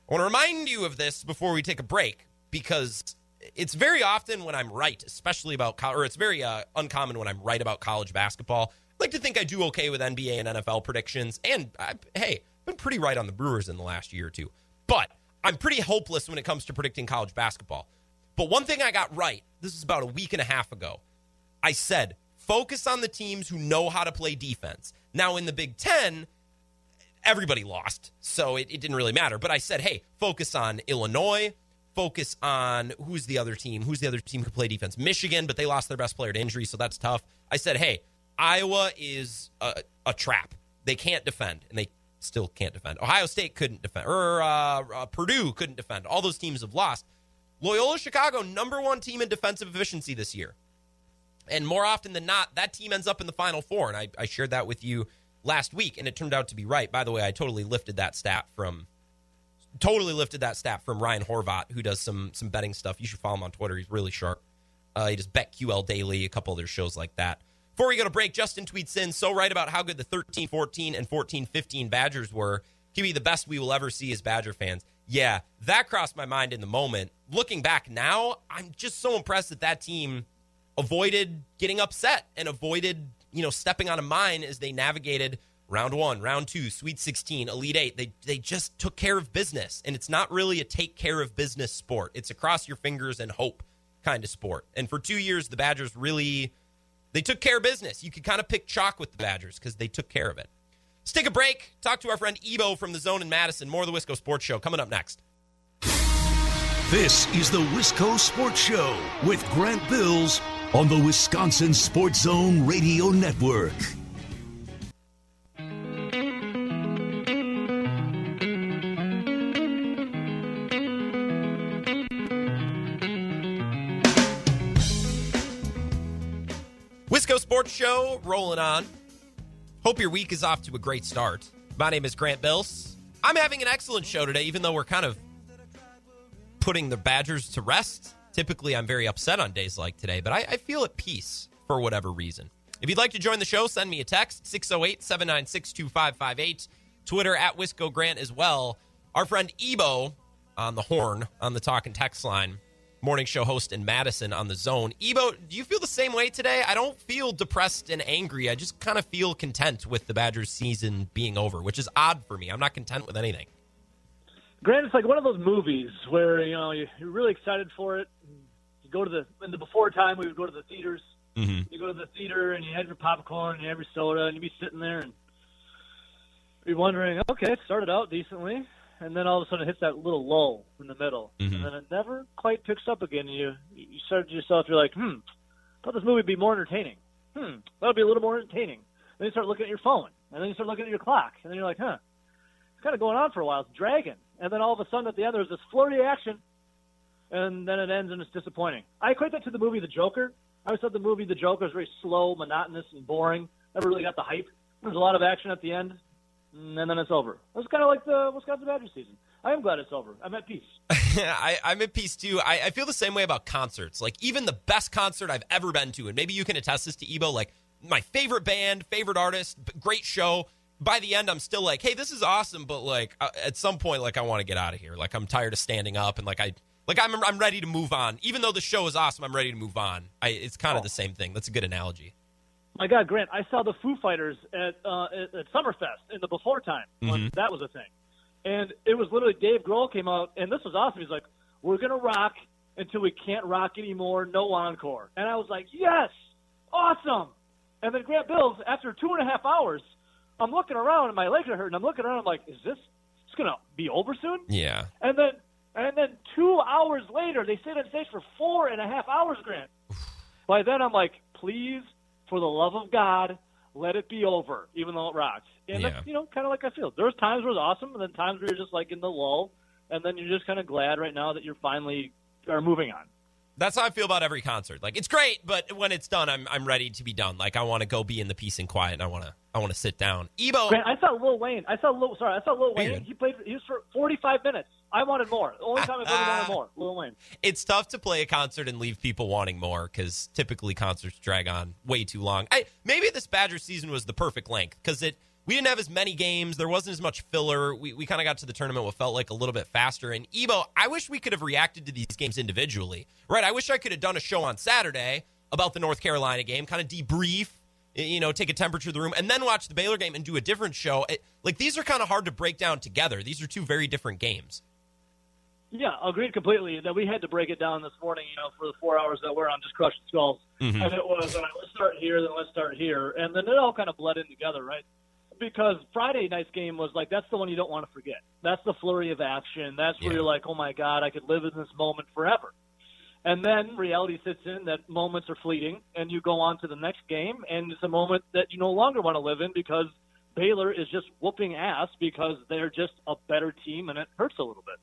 I want to remind you of this before we take a break because it's very often when I'm right, especially about or it's very uh, uncommon when I'm right about college basketball. I like to think I do okay with NBA and NFL predictions, and I, hey, I've been pretty right on the Brewers in the last year or two. But I'm pretty hopeless when it comes to predicting college basketball. But one thing I got right, this is about a week and a half ago. I said, focus on the teams who know how to play defense. Now, in the Big Ten, everybody lost, so it, it didn't really matter. But I said, hey, focus on Illinois, focus on who's the other team, who's the other team who play defense. Michigan, but they lost their best player to injury, so that's tough. I said, hey, Iowa is a, a trap. They can't defend, and they still can't defend. Ohio State couldn't defend, or uh, uh, Purdue couldn't defend. All those teams have lost. Loyola Chicago, number one team in defensive efficiency this year. And more often than not, that team ends up in the Final Four. And I, I shared that with you last week, and it turned out to be right. By the way, I totally lifted that stat from totally lifted that stat from Ryan Horvat, who does some some betting stuff. You should follow him on Twitter. He's really sharp. Uh, he does BetQL Daily, a couple other shows like that. Before we go to break, Justin tweets in, so right about how good the 13 14 and 14 15 Badgers were. Be the best we will ever see as Badger fans. Yeah, that crossed my mind in the moment. Looking back now, I'm just so impressed that that team avoided getting upset and avoided, you know, stepping on a mine as they navigated round one, round two, Sweet 16, Elite Eight. They they just took care of business, and it's not really a take care of business sport. It's a cross your fingers and hope kind of sport. And for two years, the Badgers really they took care of business. You could kind of pick chalk with the Badgers because they took care of it. Let's take a break. Talk to our friend Ebo from the Zone in Madison. More of the Wisco Sports Show coming up next. This is the Wisco Sports Show with Grant Bills on the Wisconsin Sports Zone Radio Network. Wisco Sports Show rolling on. Hope your week is off to a great start. My name is Grant Bills. I'm having an excellent show today, even though we're kind of putting the Badgers to rest. Typically, I'm very upset on days like today, but I, I feel at peace for whatever reason. If you'd like to join the show, send me a text 608 796 2558. Twitter at Wisco Grant as well. Our friend Ebo on the horn on the talk and text line morning show host in Madison on the zone. Ebo, do you feel the same way today? I don't feel depressed and angry. I just kind of feel content with the Badgers season being over, which is odd for me. I'm not content with anything. Grant, it's like one of those movies where you know you're really excited for it. You go to the in the before time we would go to the theaters. Mm-hmm. You go to the theater and you have your popcorn and you have your soda and you be sitting there and you're wondering, okay, it started out decently, and then all of a sudden it hits that little lull in the middle, Mhm. and then it never quite picks up again. And you you start to yourself, you're like, hmm, I thought this movie would be more entertaining. Hmm, that'll be a little more entertaining. Then you start looking at your phone, and then you start looking at your clock, and then you're like, huh, it's kind of going on for a while. It's dragging, and then all of a sudden at the end there's this flurry of action, and then it ends and it's disappointing. I equate that to the movie The Joker. I always thought the movie The Joker was very slow, monotonous, and boring. Never really got the hype. There's a lot of action at the end, and then it's over. It was kind of like the Wisconsin Badgers season. I am glad it's over. I'm at peace. [laughs] I, I'm at peace too. I, I feel the same way about concerts. Like even the best concert I've ever been to, and maybe you can attest this to Ebo. Like my favorite band, favorite artist, great show. By the end, I'm still like, hey, this is awesome, but like uh, at some point, like I want to get out of here. Like I'm tired of standing up, and like I like I'm I'm ready to move on. Even though the show is awesome, I'm ready to move on. I, it's kind of Oh. the same thing. That's a good analogy. My God, Grant, I saw the Foo Fighters at uh, at, Summerfest in the before time when that was a thing, and it was literally Dave Grohl came out, and this was awesome. He's like, "We're gonna rock until we can't rock anymore. No encore." And I was like, "Yes, awesome!" And then Grant Bills, after two and a half hours, I'm looking around and my legs are hurting. I'm looking around. I'm like, "Is this it's gonna be over soon?" Yeah. And then and then two hours later, they sit on stage for four and a half hours, Grant. By then, I'm like, please, for the love of God, let it be over, even though it rocks. And Yeah. that's, you know, kind of like I feel. There's times where it's awesome, and then times where you're just like in the lull, and then you're just kind of glad right now that you're finally are moving on. That's how I feel about every concert. Like it's great, but when it's done, I'm I'm ready to be done. Like I want to go be in the peace and quiet, and I want to I want to sit down. Ebo, Grant, I saw Lil Wayne. I saw Lil. Sorry, I saw Lil Wayne. He played. He was for 45 minutes. I wanted more. The only time I've ever wanted more. Lil Wayne. it's tough to play a concert and leave people wanting more because typically concerts drag on way too long. I, maybe this Badger season was the perfect length because it we didn't have as many games. There wasn't as much filler. We, we kind of got to the tournament what felt like a little bit faster. And Ebo, I wish we could have reacted to these games individually. Right? I wish I could have done a show on Saturday about the North Carolina game, kind of debrief, you know, take a temperature of the room, and then watch the Baylor game and do a different show. It, like these are kind of hard to break down together. These are two very different games. Yeah, I agreed completely. That we had to break it down this morning, you know, for the four hours that we're on just crushing skulls. Mhm. And it was, all right, let's start here, then let's start here. And then it all kind of bled in together, right? Because Friday night's game was like, that's the one you don't want to forget. That's the flurry of action. That's where Yeah. you're like, oh my God, I could live in this moment forever. And then reality sits in that moments are fleeting, and you go on to the next game, and it's a moment that you no longer want to live in because Baylor is just whooping ass because they're just a better team, and it hurts a little bit.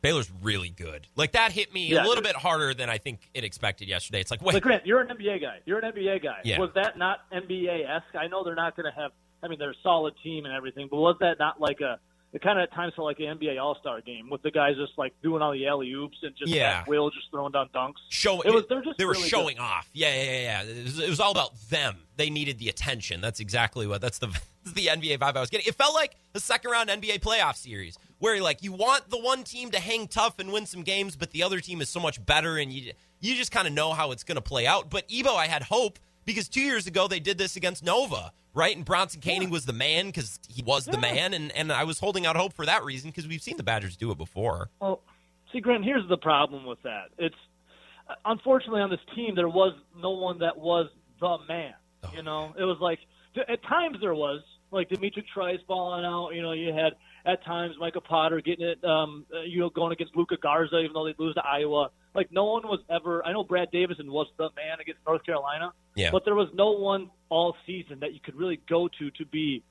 Baylor's really good. Like that hit me Yeah, a little bit harder than I think it expected yesterday. It's like, wait, But Grant, you're an NBA guy. You're an NBA guy. Yeah. Was that not NBA esque? I know they're not going to have. I mean, they're a solid team and everything, but was that not like a? It kind of at times felt like an NBA All Star game with the guys just like doing all the alley oops and just Yeah. will just throwing down dunks. show It was- they're just they were really showing off. Yeah, yeah, yeah. yeah. It, was, it was all about them. They needed the attention. That's exactly what. That's the [laughs] that's the NBA vibe I was getting. It felt like a second round NBA playoff series where like you want the one team to hang tough and win some games, but the other team is so much better, and you you just kind of know how it's going to play out. But Ebo, I had hope because two years ago they did this against Nova, right? And Bronson Koenig was the man because he was the man, and and I was holding out hope for that reason because we've seen the Badgers do it before. Well, see, Grant, here's the problem with that. It's uh, unfortunately on this team there was no one that was the man. Oh. You know, it was like at times there was like D'Mitrik Trice balling out. You know, you had at times Micah Potter getting it. Um, uh, you know, going against Luka Garza, even though they lose to Iowa. Like no one was ever. I know Brad Davison was the man against North Carolina, Yeah. but there was no one all season that you could really go to to be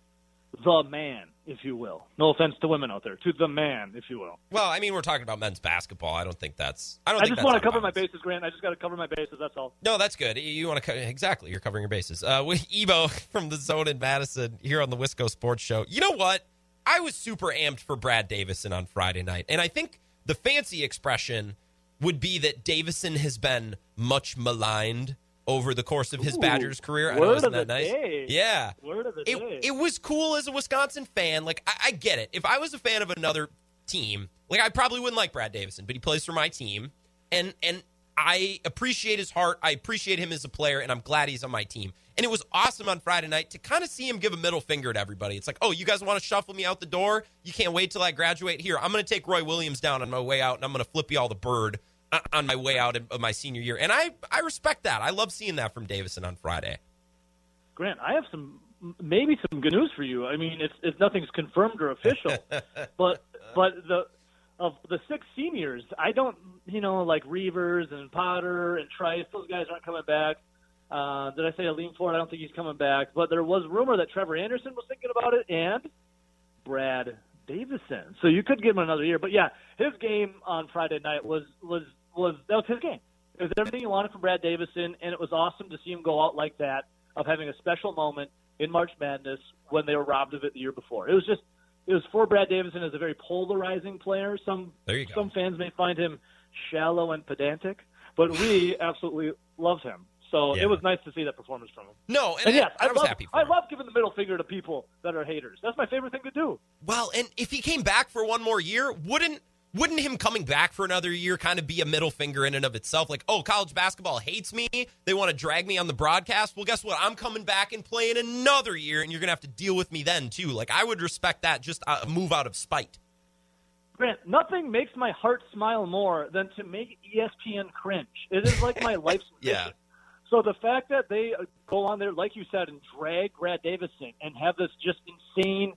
the man, if you will. No offense to women out there, to the man, if you will. Well, I mean, we're talking about men's basketball. I don't think that's. I don't. I just want to cover my bases, Grant. I just got to cover my bases. That's all. No, that's good. You want to co- exactly. You're covering your bases. Uh, with [laughs] Ebo from the Zone in Madison here on the Wisco Sports Show. You know what? I was super amped for Brad Davison on Friday night, and I think the fancy expression would be that Davison has been much maligned over the course of his Ooh, Badgers career. I know, isn't that nice? day. Yeah. Word of the It, day. it was cool as a Wisconsin fan. Like I, I get it. If I was a fan of another team, like I probably wouldn't like Brad Davison, but he plays for my team, and and I appreciate his heart. I appreciate him as a player, and I'm glad he's on my team. And it was awesome on Friday night to kind of see him give a middle finger to everybody. It's like, oh, you guys want to shuffle me out the door? You can't wait till I graduate. Here, I'm going to take Roy Williams down on my way out, and I'm going to flip you all the bird on my way out of my senior year. And I I respect that. I love seeing that from Davison on Friday. Grant, I have some maybe some good news for you. I mean, it's it's nothing's confirmed or official, [laughs] but but the of the six seniors, I don't you know like Reuvers and Potter and Trice. Those guys aren't coming back. Uh, did I say Aleem Ford? I don't think he's coming back. But there was rumor that Trevor Anderson was thinking about it, and Brad Davison. So you could give him another year. But yeah, his game on Friday night was was was that was his game. It was everything you wanted from Brad Davison, and it was awesome to see him go out like that of having a special moment in March Madness when they were robbed of it the year before. It was just it was for Brad Davison as a very polarizing player. Some There you go. some fans may find him shallow and pedantic, but we [sighs] absolutely love him. So Yeah. it was nice to see that performance from him. No, and, And yes, I, I, was love happy for I him. love giving the middle finger to people that are haters. That's my favorite thing to do. Well, and if he came back for one more year, wouldn't wouldn't him coming back for another year kind of be a middle finger in and of itself? Like, oh, college basketball hates me. They want to drag me on the broadcast. Well, guess what? I'm coming back and playing another year, and you're gonna have to deal with me then too. Like, I would respect that. Just a move out of spite. Grant, nothing makes my heart smile more than to make ESPN cringe. It is like my [laughs] life's. Yeah. So the fact that they uh, go on there, like you said, and drag Brad Davison and have this just insane,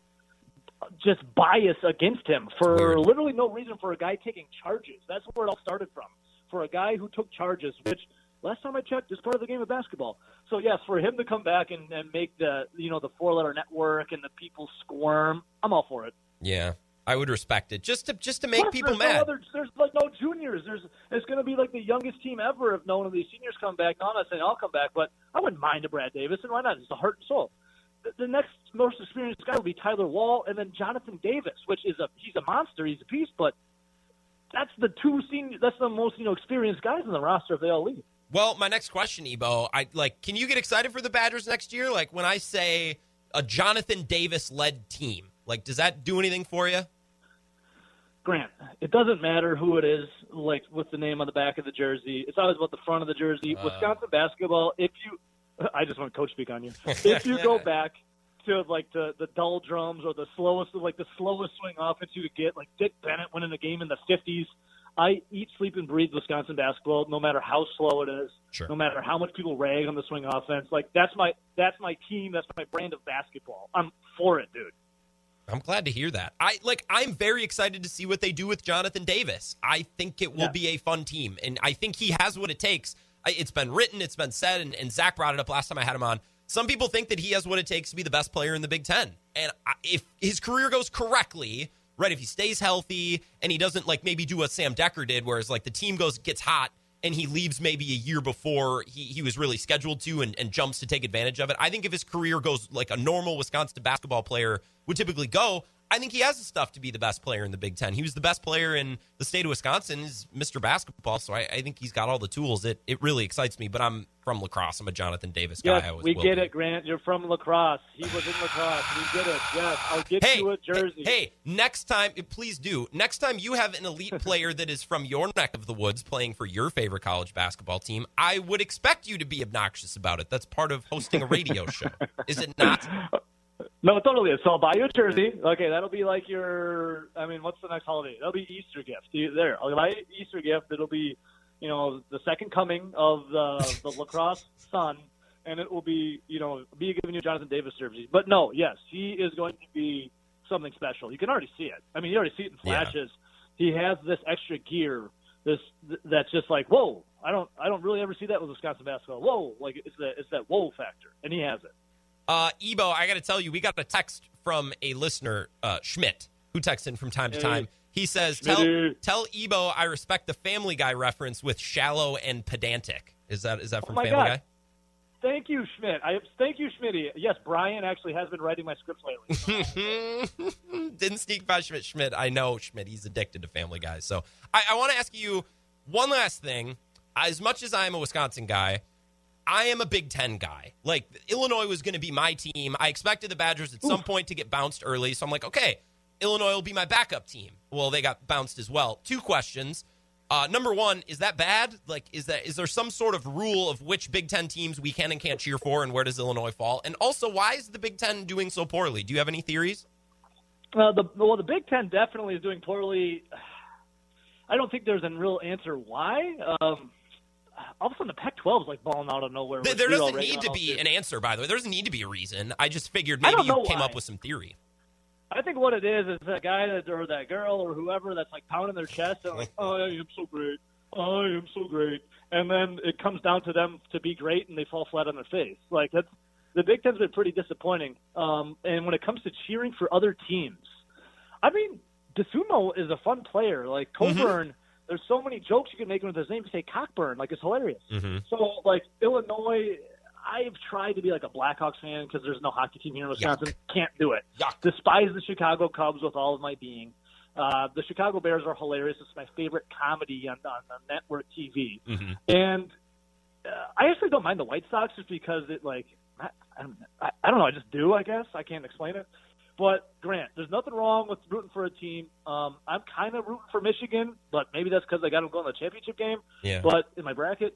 just bias against him for weird. literally no reason for a guy taking charges. That's where it all started from. For a guy who took charges, which last time I checked is part of the game of basketball. So yes, for him to come back and, and make the you know the four letter network and the people squirm, I'm all for it. Yeah, I would respect it just to just to make Plus, people mad. No other, there's like no juniors. There's it's going to be like the youngest team ever if none of these seniors come back. No, I'm not saying I'll come back, but I wouldn't mind a Brad Davis, and why not? It's the heart and soul. The, next most experienced guy will be Tyler Wahl, and then Jonathan Davis, which is a he's a monster, he's a beast, but that's the two senior. That's the most you know experienced guys in the roster if they all leave. Well, my next question, Ebo, I like. Can you get excited for the Badgers next year? Like when I say a Jonathan Davis led team, like does that do anything for you? Grant, it doesn't matter who it is, like with the name on the back of the jersey. It's always about the front of the jersey. Uh. Wisconsin basketball, if you [laughs] I just want to coach speak on you. [laughs] If you go back to like the the dull drums or the slowest like the slowest swing offense you could get, like Dick Bennett winning a game in the fifties. I eat, sleep, and breathe Wisconsin basketball, no matter how slow it is, Sure. no matter how much people rag on the swing offense. Like that's my that's my team, that's my brand of basketball. I'm for it, dude. I'm glad to hear that. I like I'm very excited to see what they do with Jonathan Davis. I think it will Yeah. be a fun team and I think he has what it takes. It's been written, it's been said and, and Zach brought it up last time I had him on. Some people think that he has what it takes to be the best player in the Big 10. And if his career goes correctly, right, if he stays healthy and he doesn't like maybe do what Sam Dekker did whereas like the team goes gets hot and he leaves maybe a year before he, he was really scheduled to and, and jumps to take advantage of it. I think if his career goes like a normal Wisconsin basketball player would typically go, I think he has the stuff to be the best player in the Big Ten. He was the best player in the state of Wisconsin, is Mr. Basketball, so I, I think he's got all the tools. It it really excites me, but I'm from La Crosse. I'm a Jonathan Davis guy. Yes, we get be. it, Grant. You're from La Crosse. He was in La Crosse. We get it. Yes, I'll get Hey, you a jersey. hey, next time, please do. Next time you have an elite [laughs] player that is from your neck of the woods playing for your favorite college basketball team, I would expect you to be obnoxious about it. That's part of hosting a radio show, is it not? [laughs] No, totally. So I'll buy you a jersey. Okay, that'll be like your. I mean, what's the next holiday? That'll be Easter gift. You- There, I'll buy you an Easter gift. It'll be, you know, the second coming of the the [laughs] La Crosse sun, and it will be, you know, be giving you Jonathan Davis jersey. But no, yes, he is going to be something special. You can already see it. I mean, you already see it in Yeah. flashes. He has this extra gear. This that's just like whoa. I don't I don't really ever see that with Wisconsin basketball. Whoa, like it's that it's that whoa factor, and he has it. Uh, Ebo, I got to tell you, we got a text from a listener, uh, Schmidt, who texts in from time to time. He says, "Tell tell Ebo I respect the Family Guy reference with shallow and pedantic." Is that is that from Oh Family God. Guy? Thank you, Schmidt. I thank you, Schmitty. Yes, Brian actually has been writing my scripts lately. [laughs] Didn't sneak by Schmidt. Schmidt, I know Schmidt. He's addicted to Family Guy. So I, I want to ask you one last thing. As much as I am a Wisconsin guy, I am a Big Ten guy. Like Illinois was going to be my team. I expected the Badgers at some point to get bounced early. So I'm like, okay, Illinois will be my backup team. Well, they got bounced as well. Two questions. Uh, number one, is that bad? Like, is that is there some sort of rule of which Big Ten teams we can and can't cheer for, and where does Illinois fall? And also, why is the Big Ten doing so poorly? Do you have any theories? Uh, the well, the Big Ten definitely is doing poorly. [sighs] I don't think there's a real answer why. Um, all of a sudden, the Pac-12 is like balling out of nowhere. There, there doesn't rating need to be an answer, by the way. There doesn't need to be a reason. I just figured maybe you came why. up with some theory. I think what it is is that guy that or that girl or whoever that's like pounding their chest and like, oh, I am so great, I am so great, and then it comes down to them to be great and they fall flat on their face. Like that's the Big Ten's been pretty disappointing. Um, and when it comes to cheering for other teams, I mean, Dosunmu is a fun player. Like Mm-hmm. There's so many jokes you can make with his name. You say Cockburn, like it's hilarious. Mm-hmm. So like Illinois, I've tried to be like a Blackhawks fan because there's no hockey team here in Wisconsin. Can't do it. Yuck. Despise the Chicago Cubs with all of my being. Uh, the Chicago Bears are hilarious. It's my favorite comedy on, on, on network TV. Mhm. And uh, I actually don't mind the White Sox just because it like I, I, don't, I, I don't know. I just do. I guess I can't explain it. But Grant, there's nothing wrong with rooting for a team. Um, I'm kind of rooting for Michigan, but maybe that's because I got them going to the championship game. Yeah. But in my bracket,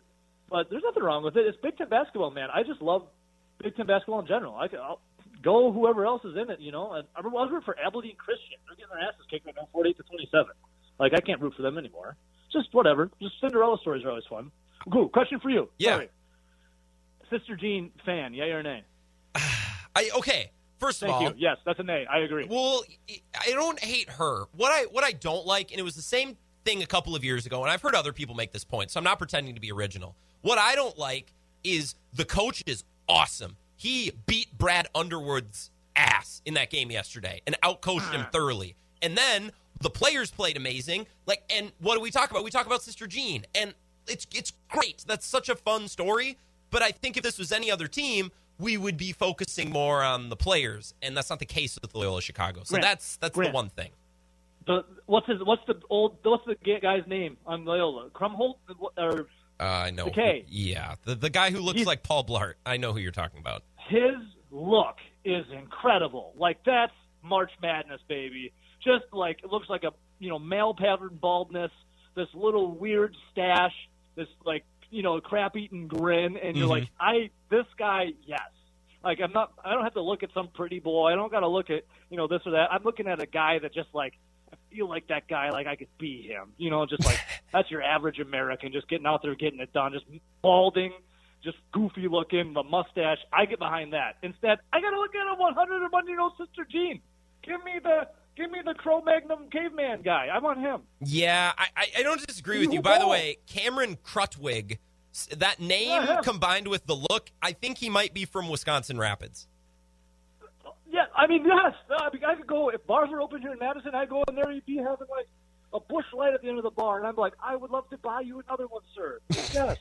but there's nothing wrong with it. It's Big Ten basketball, man. I just love Big Ten basketball in general. I could, I'll go whoever else is in it, you know. And I was rooting for Abilene Christian. They're getting their asses kicked right now, 48 to 27. Like I can't root for them anymore. Just whatever. Just Cinderella stories are always fun. Cool. Question for you. Yeah. Sorry. Sister Jean fan, yay or nay? [sighs] I okay. First of Thank all, you. Yes, that's a nay. I agree. Well, I don't hate her. What I what I don't like, and it was the same thing a couple of years ago, and I've heard other people make this point, so I'm not pretending to be original. What I don't like is the coach is awesome. He beat Brad Underwood's ass in that game yesterday and outcoached him ah. thoroughly. And then the players played amazing. Like, and what do we talk about? We talk about Sister Jean, and it's it's great. That's such a fun story. But I think if this was any other team, we would be focusing more on the players, and that's not the case with Loyola Chicago. So Grant, that's that's the one thing. The, what's his? What's the old? What's the guy's name on Loyola? Crumholt or Uh, I know. Okay. Yeah, the the guy who looks He's- like Paul Blart. I know who you're talking about. his look is incredible. Like that's March Madness, baby. Just like it looks like a you know male pattern baldness, this little weird stash, this like you know crap eating grin, and you're like, mm-hmm. I this guy, yes. Like I'm not. I don't have to look at some pretty boy. I don't got to look at you know this or that. I'm looking at a guy that just like I feel like that guy. Like I could be him. You know, just like [laughs] that's your average American, just getting out there, getting it done, just balding just goofy looking, the mustache. I get behind that. Instead, I got to look at a 101 year old sister Jean. Give me the give me the Cro-Magnon caveman guy. I want him. Yeah, I, I, don't disagree with you. By the way, Cameron Krutwig, that name combined with the look, I think he might be from Wisconsin Rapids. Yeah, I mean, yes. I, mean, I could go if bars were open here in Madison. I go in there, he'd be having like a bush light at the end of the bar, and I'm like, I would love to buy you another one, sir. Yes.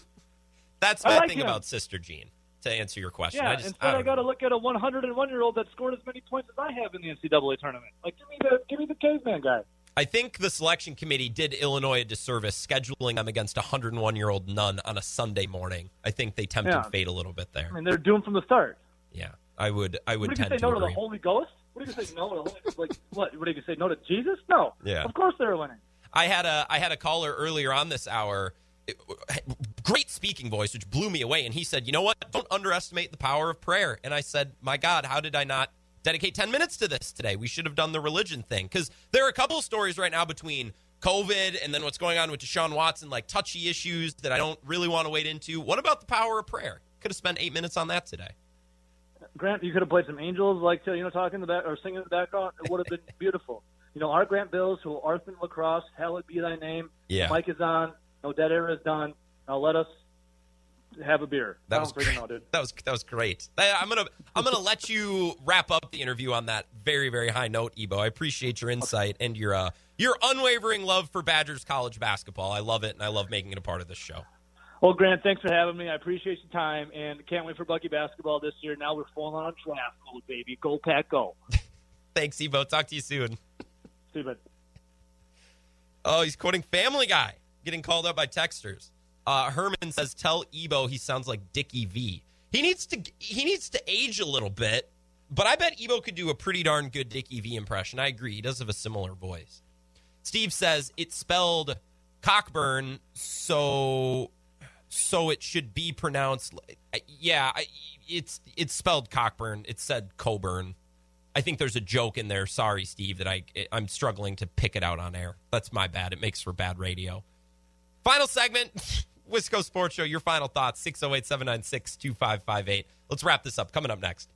[laughs] That's I my like thing him. about Sister Jean. To answer your question, yeah. I just Instead, I, don't got to look at a 101 year old that scored as many points as I have in the NCAA tournament. Like, give me the give me the caveman guy. I think the selection committee did Illinois a disservice scheduling them against a 101 year old nun on a Sunday morning. I think they tempted Yeah. fate a little bit there. I mean, they're doomed from the start. Yeah, I would. I would What you tend gonna say no to to the. Holy Ghost? What are you gonna say no to the Holy like what? What are you gonna say no to Jesus? No. Yeah. Of course they're winning. I had a I had a caller earlier on this hour, it- great speaking voice, which blew me away, and he said, "You know what? Don't underestimate the power of prayer." And I said, "My God, how did I not dedicate ten minutes to this today? We should have done the religion thing because there are a couple of stories right now between." COVID and then what's going on with Deshaun Watson, like touchy issues that I don't really want to wade into. What about the power of prayer? Could have spent eight minutes on that today. Grant, you could have played some angels, like you know, talking in the back or singing in the background. It would have been [laughs] beautiful. You know, our Grant Bills, who are in La Crosse, hallowed be thy name. Yeah. Mike is on. No dead air is done. Now let us have a beer. That was great. know. [laughs] That was that was great. I'm gonna I'm gonna let you wrap up the interview on that very very high note, Ebo. I appreciate your insight and your uh, your unwavering love for Badgers college basketball. I love it, and I love making it a part of this show. Well, Grant, thanks for having me. I appreciate your time, and can't wait for Bucky basketball this year. Now we're full on draft mode, baby. Go Pack, go. [laughs] Thanks, Ebo. Talk to you soon. See you, bud. Oh, he's quoting Family Guy, getting called out by texters. Uh, Herman says, "Tell Ebo he sounds like Dickie V. He needs to he needs to age a little bit, but I bet Ebo could do a pretty darn good Dickie V impression. I agree. He does have a similar voice." Steve says it's spelled Cockburn, so so it should be pronounced. Yeah, it's it's spelled Cockburn. It said Coburn. I think there's a joke in there. Sorry, Steve, that I I'm struggling to pick it out on air. That's my bad. It makes for bad radio. Final segment, [laughs] Wisco Sports Show. Your final thoughts, 608 796 2558. Let's wrap this up. Coming up next.